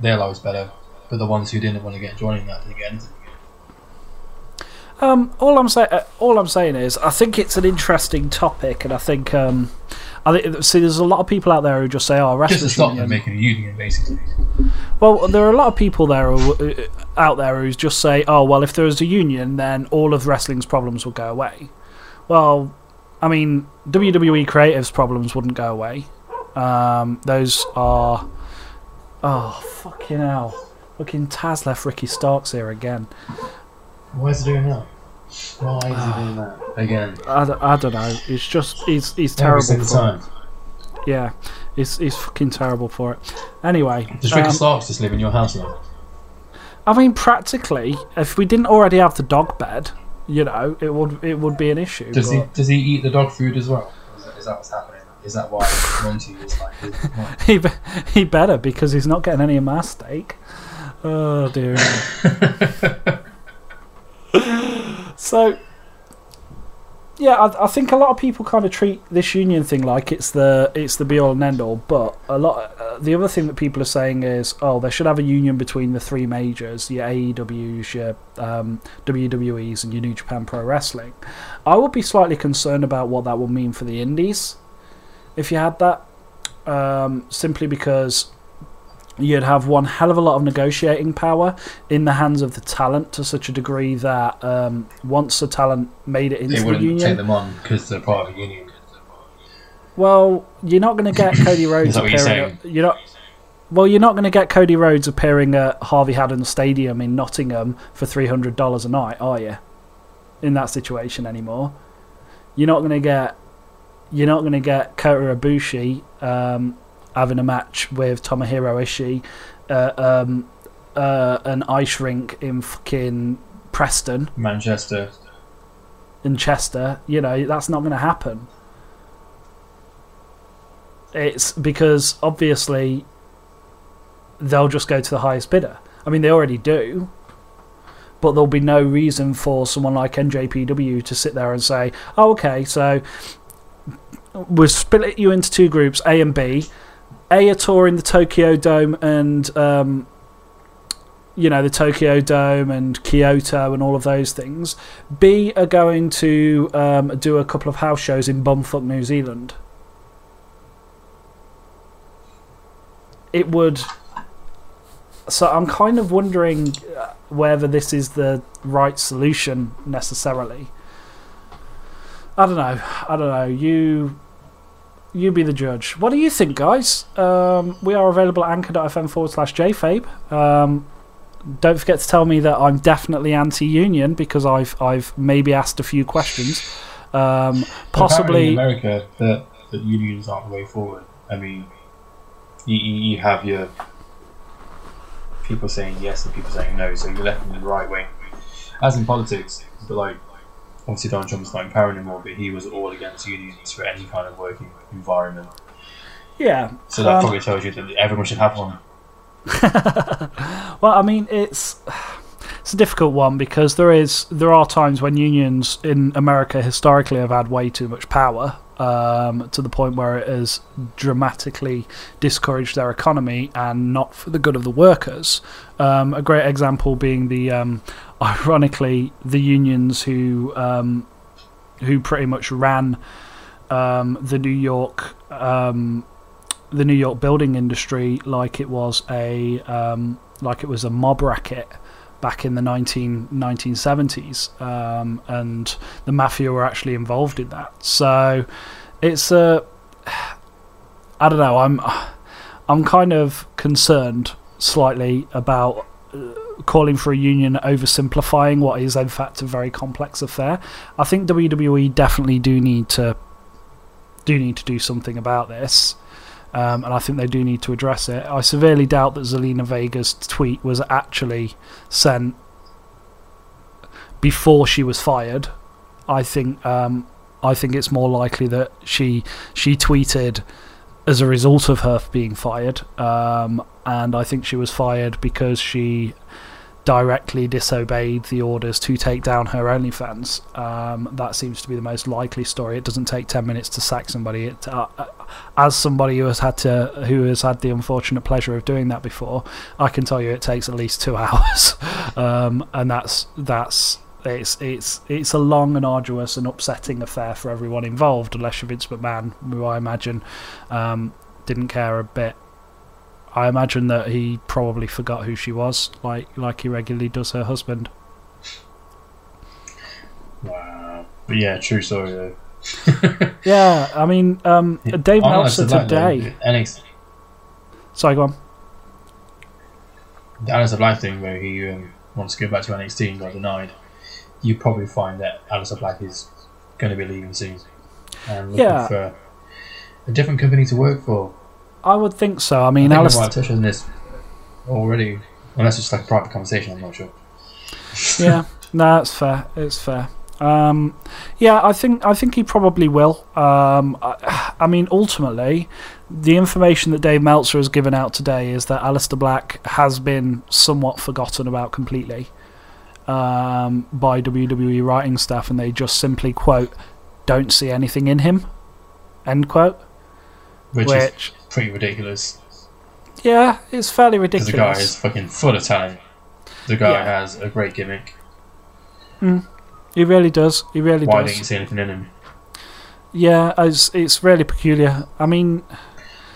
their lives better. But the ones who didn't want to get joining that didn't get anything. Um, all I'm saying, uh, all I'm saying is, I think it's an interesting topic, and I think, um, I think, see, there's a lot of people out there who just say, "Oh, Just to stop them making a union, basically. Well, there are a lot of people there who, uh, out there who just say, "Oh, well, if there was a union, then all of wrestling's problems would go away." Well, I mean, WWE Creative's problems wouldn't go away. Um, those are, oh fucking hell! Fucking Taz left Ricky Starks here again. Why is he doing that? Why is he doing that again? I, don't- I don't know. It's just he's he's Every terrible. single For time. it. Yeah, he's he's fucking terrible for it. Anyway, Does Ricky um, Starks just live in your house now? I mean, practically, if we didn't already have the dog bed, you know, it would it would be an issue. Does he does he eat the dog food as well? Is that, is that what's happening? Is that why Monty is like? he be- he better because he's not getting any of my steak. Oh dear. so, yeah, I, I think a lot of people kind of treat this union thing like it's the it's the be all and end all. But a lot, uh, the other thing that people are saying is, oh, they should have a union between the three majors, your AEWs, your um, WWEs, and your New Japan Pro Wrestling. I would be slightly concerned about what that would mean for the indies if you had that, um, simply because you'd have one hell of a lot of negotiating power in the hands of the talent to such a degree that um, once the talent made it into the. They wouldn't union, take them on because they're part of a union. well, you're not going to get Cody Rhodes Is you're appearing. At, you're not. Well, you're not going to get Cody Rhodes appearing at Harvey Hadden Stadium in Nottingham for three hundred dollars a night, are you? In that situation anymore, you're not going to get. You're not going to get Kota Ibushi um, having a match with Tomohiro Ishii, uh, um, uh, an ice rink in fucking Preston Manchester. in Chester, you know, that's not going to happen. It's because obviously they'll just go to the highest bidder. I mean, they already do, but there'll be no reason for someone like NJPW to sit there and say, oh, okay, so we've split you into two groups, A and B. A are touring the Tokyo Dome and um, you know the Tokyo Dome and Kyoto and all of those things. B are going to um, do a couple of house shows in bumfuck New Zealand. It would. So I'm kind of wondering uh, whether this is the right solution necessarily. I don't know. I don't know. You you be the judge. What do you think, guys? Um, we are available at anchor.fm forward slash jfabe. Um, don't forget to tell me that I'm definitely anti-union because I've I've maybe asked a few questions. Um, possibly, in America, that that unions aren't the way forward. I mean, you, you you have your people saying yes and people saying no, so you're left in the right wing. As in politics, but like obviously Donald Trump's not in power anymore, but he was all against unions for any kind of working environment. yeah. So that Um, probably tells you that everyone should have one. Well, I mean, it's it's a difficult one because there is there are times when unions in America historically have had way too much power um, to the point where it has dramatically discouraged their economy and not for the good of the workers. Um, a great example being the um, ironically the unions who um, who pretty much ran um, the New York um, the New York building industry like it was a um, like it was a mob racket back in the 19, 1970s, um, and the mafia were actually involved in that. So it's a I don't know. I'm I'm kind of concerned slightly about calling for a union oversimplifying what is in fact a very complex affair. I think WWE definitely do need to do need to do something about this. Um, and I think they do need to address it. I severely doubt that Zelina Vega's tweet was actually sent before she was fired. I think um, I think it's more likely that she she tweeted as a result of her being fired, um, and I think she was fired because she directly disobeyed the orders to take down her OnlyFans. Um, that seems to be the most likely story. It doesn't take ten minutes to sack somebody. It, uh, uh, as somebody who has had to, who has had the unfortunate pleasure of doing that before, I can tell you it takes at least two hours, um, and that's that's. It's it's it's a long and arduous and upsetting affair for everyone involved, unless you're Vince McMahon, who I imagine um, didn't care a bit I imagine that he probably forgot who she was, like like he regularly does her husband. Wow. But yeah, true story though. Yeah, I mean, um, Dave Oh, Meltzer it's a black today. NXT, Sorry, go on. the Aleister Black thing where he um, wants to go back to NXT and got denied. You probably find that Aleister Black is going to be leaving soon and looking Yeah. for a different company to work for. I would think so. I mean, Aleister. I might on this already, unless it's like a private conversation. I'm not sure. yeah, no, it's fair. It's fair. Um, yeah, I think I think he probably will. Um, I, I mean, ultimately, the information that Dave Meltzer has given out today is that Aleister Black has been somewhat forgotten about completely um, by WWE writing staff, and they just simply quote, "Don't see anything in him." End quote. Which, Which, is pretty ridiculous yeah, it's fairly because the guy ridiculous. is fucking full of talent. The guy Yeah. has a great gimmick. He really does. He really Why does. didn't you see anything in him? Yeah, it's it's really peculiar. I mean,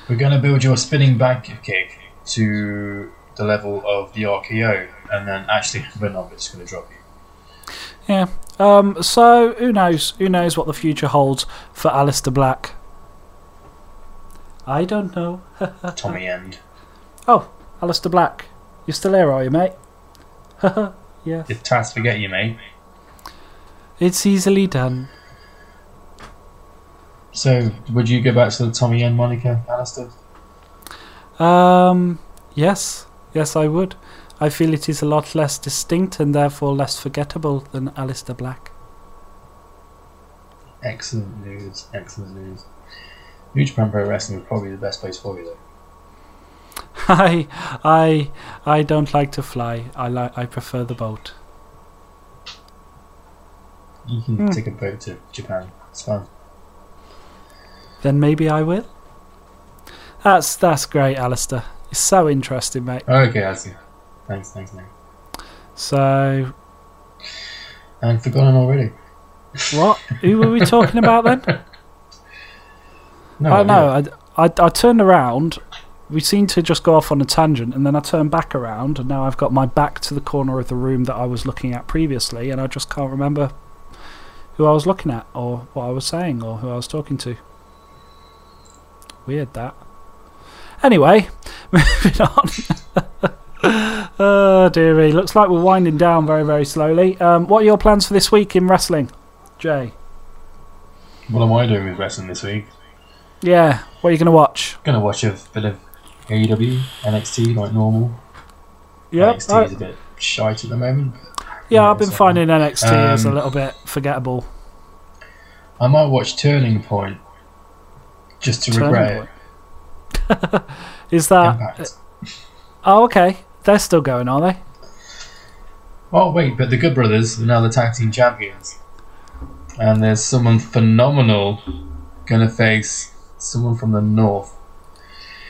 We're going to build your spinning back kick to the level of the RKO, and then actually, we're not. We're going to drop you. Yeah. Um, so who knows? Who knows what the future holds for Aleister Black? I don't know. Tommy End. Oh, Aleister Black, you're still here, are you, mate? yeah. If Taz forget you, mate. It's easily done. So, would you go back to the Tommy End Monica, Aleister? Um, yes, yes, I would. I feel it is a lot less distinct and therefore less forgettable than Aleister Black. Excellent news. Excellent news. New Japan Pro Wrestling is probably the best place for you, though. I, I, I don't like to fly. I like. I prefer the boat. You can Hmm. take a boat to Japan. It's fun. Then maybe I will. That's that's great, Aleister. It's so interesting, mate. Oh, okay, I see. Thanks, thanks, mate. So, And forgotten already. what? Who were we talking about then? No, I know. I, I, I turned around. We seemed to just go off on a tangent, and then I turned back around, and now I've got my back to the corner of the room that I was looking at previously, and I just can't remember who I was looking at, or what I was saying, or who I was talking to. Weird that. Anyway, moving on. oh dearie, looks like we're winding down very, very slowly. Um, what are your plans for this week in wrestling, Jay? What am I doing with wrestling this week? Yeah, what are you going to watch? Gonna watch a bit of AEW, NXT like normal. Yeah, NXT is a bit shite at the moment. Yeah, I've been finding NXT is a Um, little bit forgettable. I might watch Turning Point just to Turning regret it. Is that? Impact. Oh, okay. They're still going, are they? Oh wait, but the Good Brothers are now the tag team champions, and there's someone phenomenal gonna face someone from the north,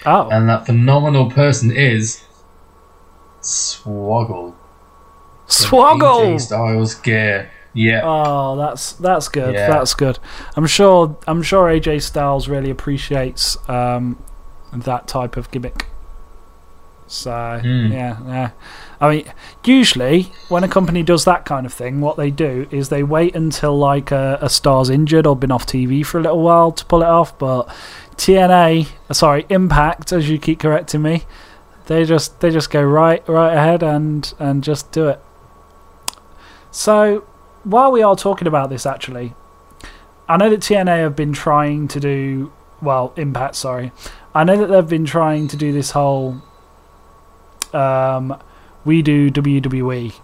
Oh, and that phenomenal person is Swoggle. Swoggle. Styles gear. Yeah, Oh, that's that's good. Yeah. That's good. I'm sure. I'm sure AJ Styles really appreciates um, that type of gimmick. So Mm. yeah, yeah. I mean, usually when a company does that kind of thing, what they do is they wait until like a, a star's injured or been off TV for a little while to pull it off. But TNA, sorry, Impact, as you keep correcting me, they just they just go right right ahead and and just do it. So while we are talking about this, actually, I know that TNA have been trying to do well. Impact, sorry. I know that they've been trying to do this whole um, we do WWE,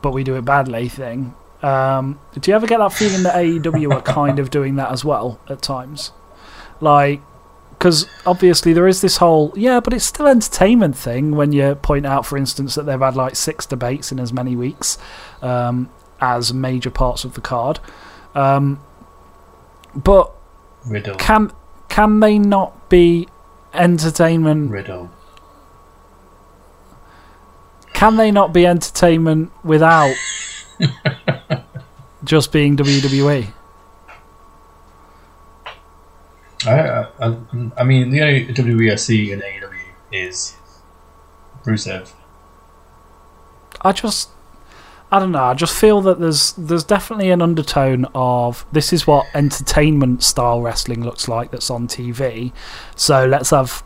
but we do it badly thing. Um, do you ever get that feeling that AEW are kind of doing that as well at times? Like, because obviously there is this whole yeah, but it's still entertainment thing when you point out, for instance, that they've had like six debates in as many weeks um, as major parts of the card. Um, but Riddle, can can they not be entertainment? Riddle. Can they not be entertainment without just being? WWE? I, I, I mean, the only WWE I see in AEW is Rusev. I just I don't know. I just feel that there's there's definitely an undertone of this is what entertainment style wrestling looks like that's on TV. So let's have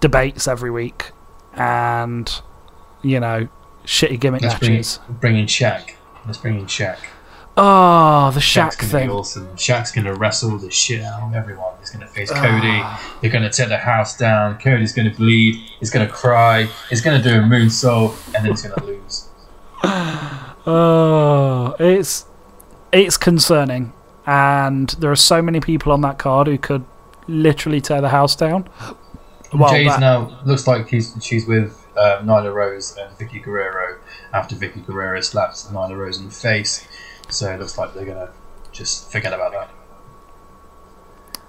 debates every week and you know shitty gimmick Let's bring, matches. bring in Shaq. Let's bring in Shaq. Oh, the Shaq's Shaq gonna thing. Be awesome. Shaq's gonna wrestle the shit out of everyone. He's gonna face Ah. Cody. They're gonna tear the house down. Cody's gonna bleed. He's gonna cry. He's gonna do a moonsault, and then he's gonna lose. Oh, it's it's concerning, and there are so many people on that card who could literally tear the house down. Well, Jay's that- now looks like he's she's with uh, Nyla Rose and Vickie Guerrero after Vickie Guerrero slaps Nyla Rose in the face. So it looks like they're gonna just forget about that.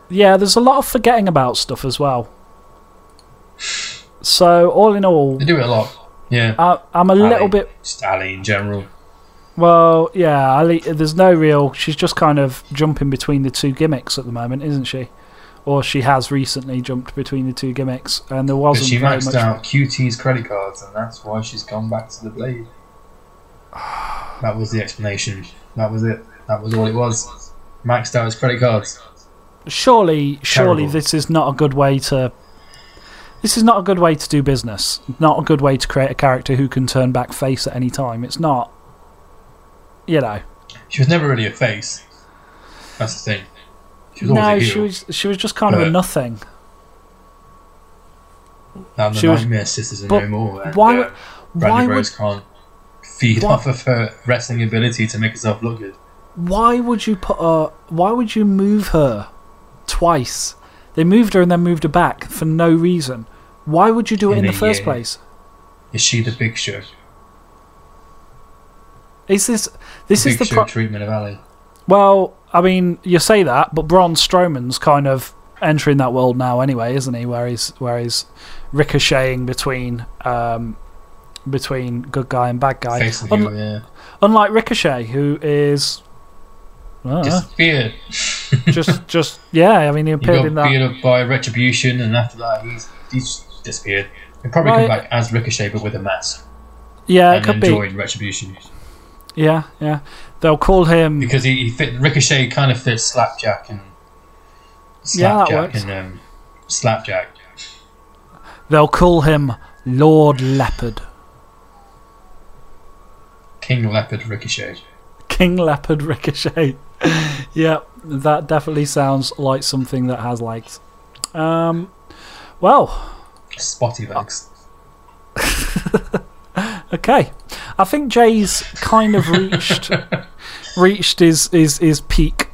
yeah, there's a lot of forgetting about stuff as well. So all in all, They do it a lot. Yeah. I, I'm a little bit Just Ali in general. Well. Yeah, Ali, there's no real. She's just kind of jumping between the two gimmicks at the moment, isn't she? Or she has recently jumped between the two gimmicks, and there wasn't she maxed much. out QT's credit cards, and that's why she's gone back to the blade. That was the explanation. That was it. That was all it was. Maxed out his credit cards. surely surely Terrible. this is not a good way to this is not a good way to do business not a good way to create a character who can turn back face at any time it's not you know She was never really a face. That's the thing. She was always no she was she was just kind of a nothing Now the she was- Nightmare Sisters are but no more. And, why uh, would- Brandi why Rose can't feed Why- off of her wrestling ability to make herself look good. why would you put her why would you move her twice they moved her and then moved her back for no reason why would you do it in, In the first year. place Is she the Big Show? Is this this Big is the pro- treatment of Ali. Well, I mean, you say that, but Braun Strowman's kind of entering that world now, anyway, isn't he? Where he's where he's ricocheting between um, between good guy and bad guy. Un- hero, yeah. unlike Ricochet, who is uh, Disappeared. just just yeah. I mean, he He appeared got in that. beat up by Retribution, and after that, he's he's disappeared. He'll probably Right. come back as Ricochet, but with a mask, Yeah, it and could then be. join Retribution Yeah, yeah. They'll call him. because he, he fit Ricochet kind of fits Slapjack and Slapjack works. and um, Slapjack. They'll call him Lord Leopard, King Leopard Ricochet. King Leopard Ricochet. yeah, that definitely sounds like something that has legs. Um, well, Spotty legs. okay. I think Jay's kind of reached reached his his, his peak.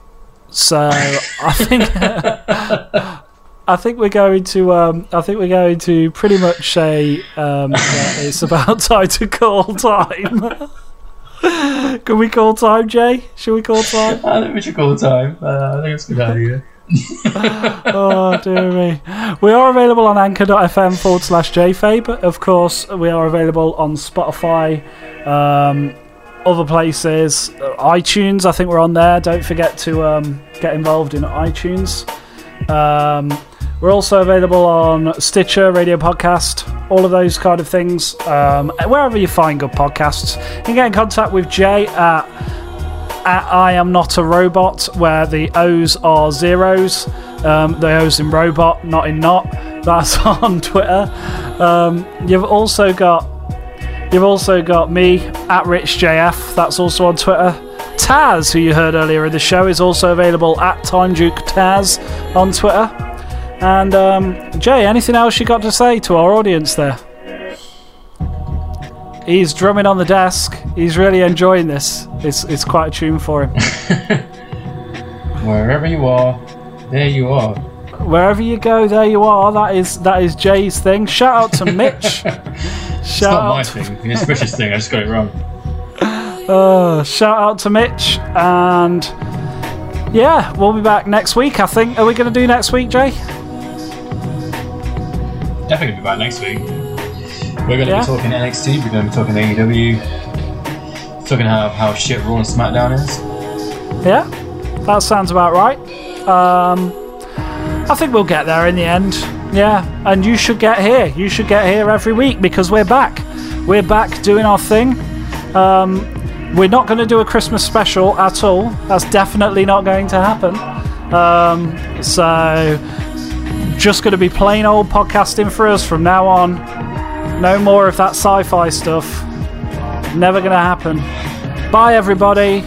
So I think I think we're going to um, I think we're going to pretty much say um, that it's about time to call time. Can we call time, Jay? Should we call time? I think we should call the time. Uh, I think it's a good idea. oh dear me. We are available on anchor.fm forward slash jfabe. Of course, we are available on Spotify, um, other places, uh, iTunes. I think we're on there. Don't forget to um, get involved in iTunes. Um, we're also available on Stitcher, Radio Podcast, all of those kind of things. Um, wherever you find good podcasts, you can get in contact with Jay at at I am not a robot, where the O's are zeros. Um, the O's in robot, not in not. That's on Twitter. Um, you've also got you've also got me at RichJF. That's also on Twitter. Taz, who you heard earlier in the show, is also available at Time Duke Taz on Twitter. And um, Jay, anything else you got to say to our audience there? He's drumming on the desk. He's really enjoying this. It's it's quite a tune for him. Wherever you are, there you are. Wherever you go, there you are. That is that is Jay's thing. Shout out to Mitch. It's shout not my to, thing. It's Rich's thing. I just got it wrong. uh, shout out to Mitch. And yeah, we'll be back next week. I think. Are we going to do next week, Jay? Definitely be back next week. We're going to Yeah. be talking NXT. We're going to be talking AEW. Talking how how shit Raw and SmackDown is. Yeah, that sounds about right. Um, I think we'll get there in the end. Yeah, and you should get here. You should get here every week because we're back. We're back doing our thing. Um, we're not going to do a Christmas special at all. That's definitely not going to happen. Um, so, just going to be plain old podcasting for us from now on. No more of that sci fi stuff. Never going to happen. Bye, everybody.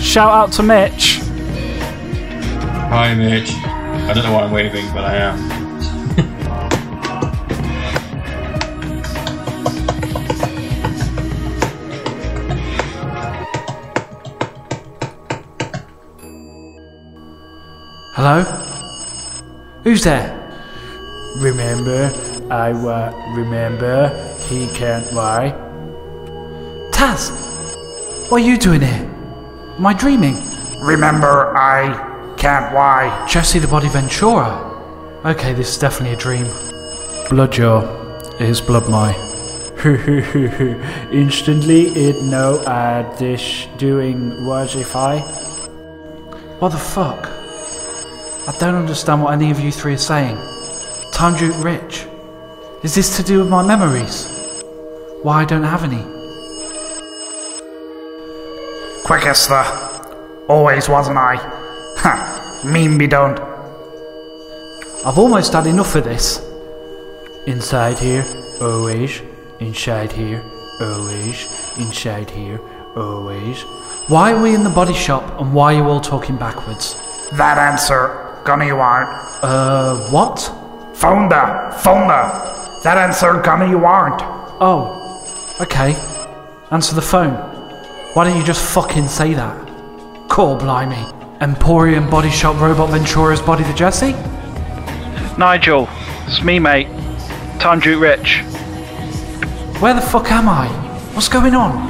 Shout out to Mitch. Hi, Mitch. I don't know why I'm waving, but I am. Hello? Who's there? Remember, I wa remember, he can't lie. Taz! What are you doing here? Am I dreaming? Remember, I can't lie. Jesse the Body Ventura. Okay, this is definitely a dream. Bloodjaw is Blood My. Instantly it know uh this doing was if I. What the fuck? I don't understand what any of you three are saying. Time Duke Rich. Is this to do with my memories? Why I don't have any? Quickest the. Always wasn't I. Ha! Mean me don't. I've almost had enough of this. Inside here, always. Inside here, always. Inside here, always. Why are we in the body shop and why are you all talking backwards? That answer, gonna you aren't. Uh, what? Fonda, Fonda, Fonda. That answer, gonna you aren't. Oh, okay. Answer the phone. Why don't you just fucking say that? Call blimey. Emporium Body Shop Robot Ventura's Body the Jesse? Nigel, it's me, mate. Time Duke Rich. Where the fuck am I? What's going on?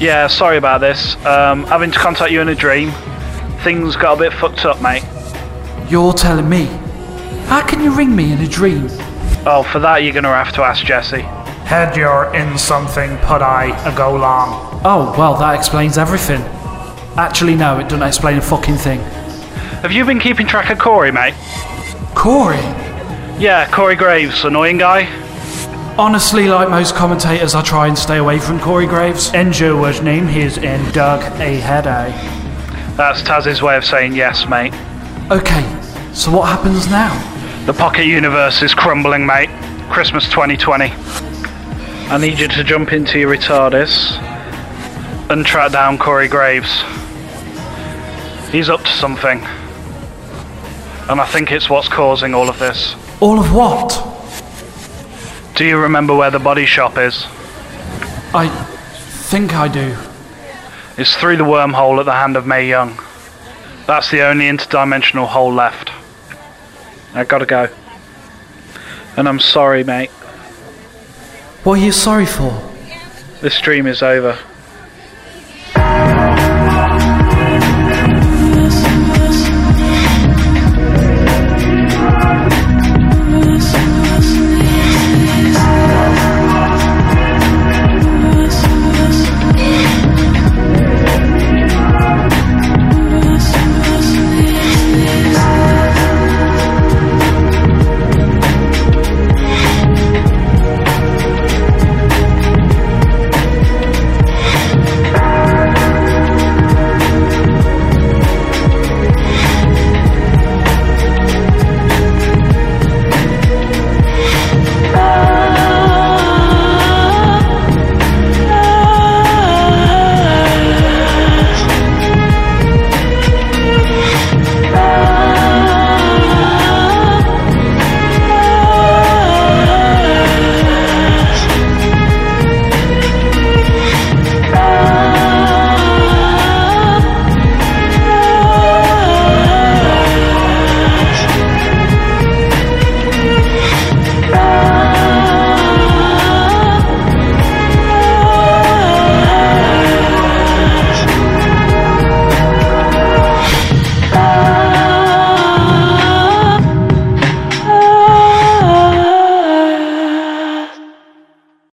Yeah, sorry about this. Um, having to contact you in a dream. Things got a bit fucked up, mate. You're telling me? How can you ring me in a dream? Oh, for that you're gonna have to ask Jesse. Head you're in something put I a go long. Oh, well, that explains everything. Actually, no, it doesn't explain a fucking thing. Have you been keeping track of Corey, mate? Corey? Yeah, Corey Graves, annoying guy. Honestly, like most commentators, I try and stay away from Corey Graves. Enjo was name his and Doug a head eye. That's Taz's way of saying yes, mate. Okay, so what happens now? The Pocket Universe is crumbling, mate. Christmas 2020. I need you to jump into your retardis and track down Corey Graves. He's up to something. And I think it's what's causing all of this. All of what? Do you remember where the body shop is? I think I do. It's through the wormhole at the hand of Mae Young. That's the only interdimensional hole left. I gotta go. And I'm sorry, mate. What are you sorry for? The stream is over.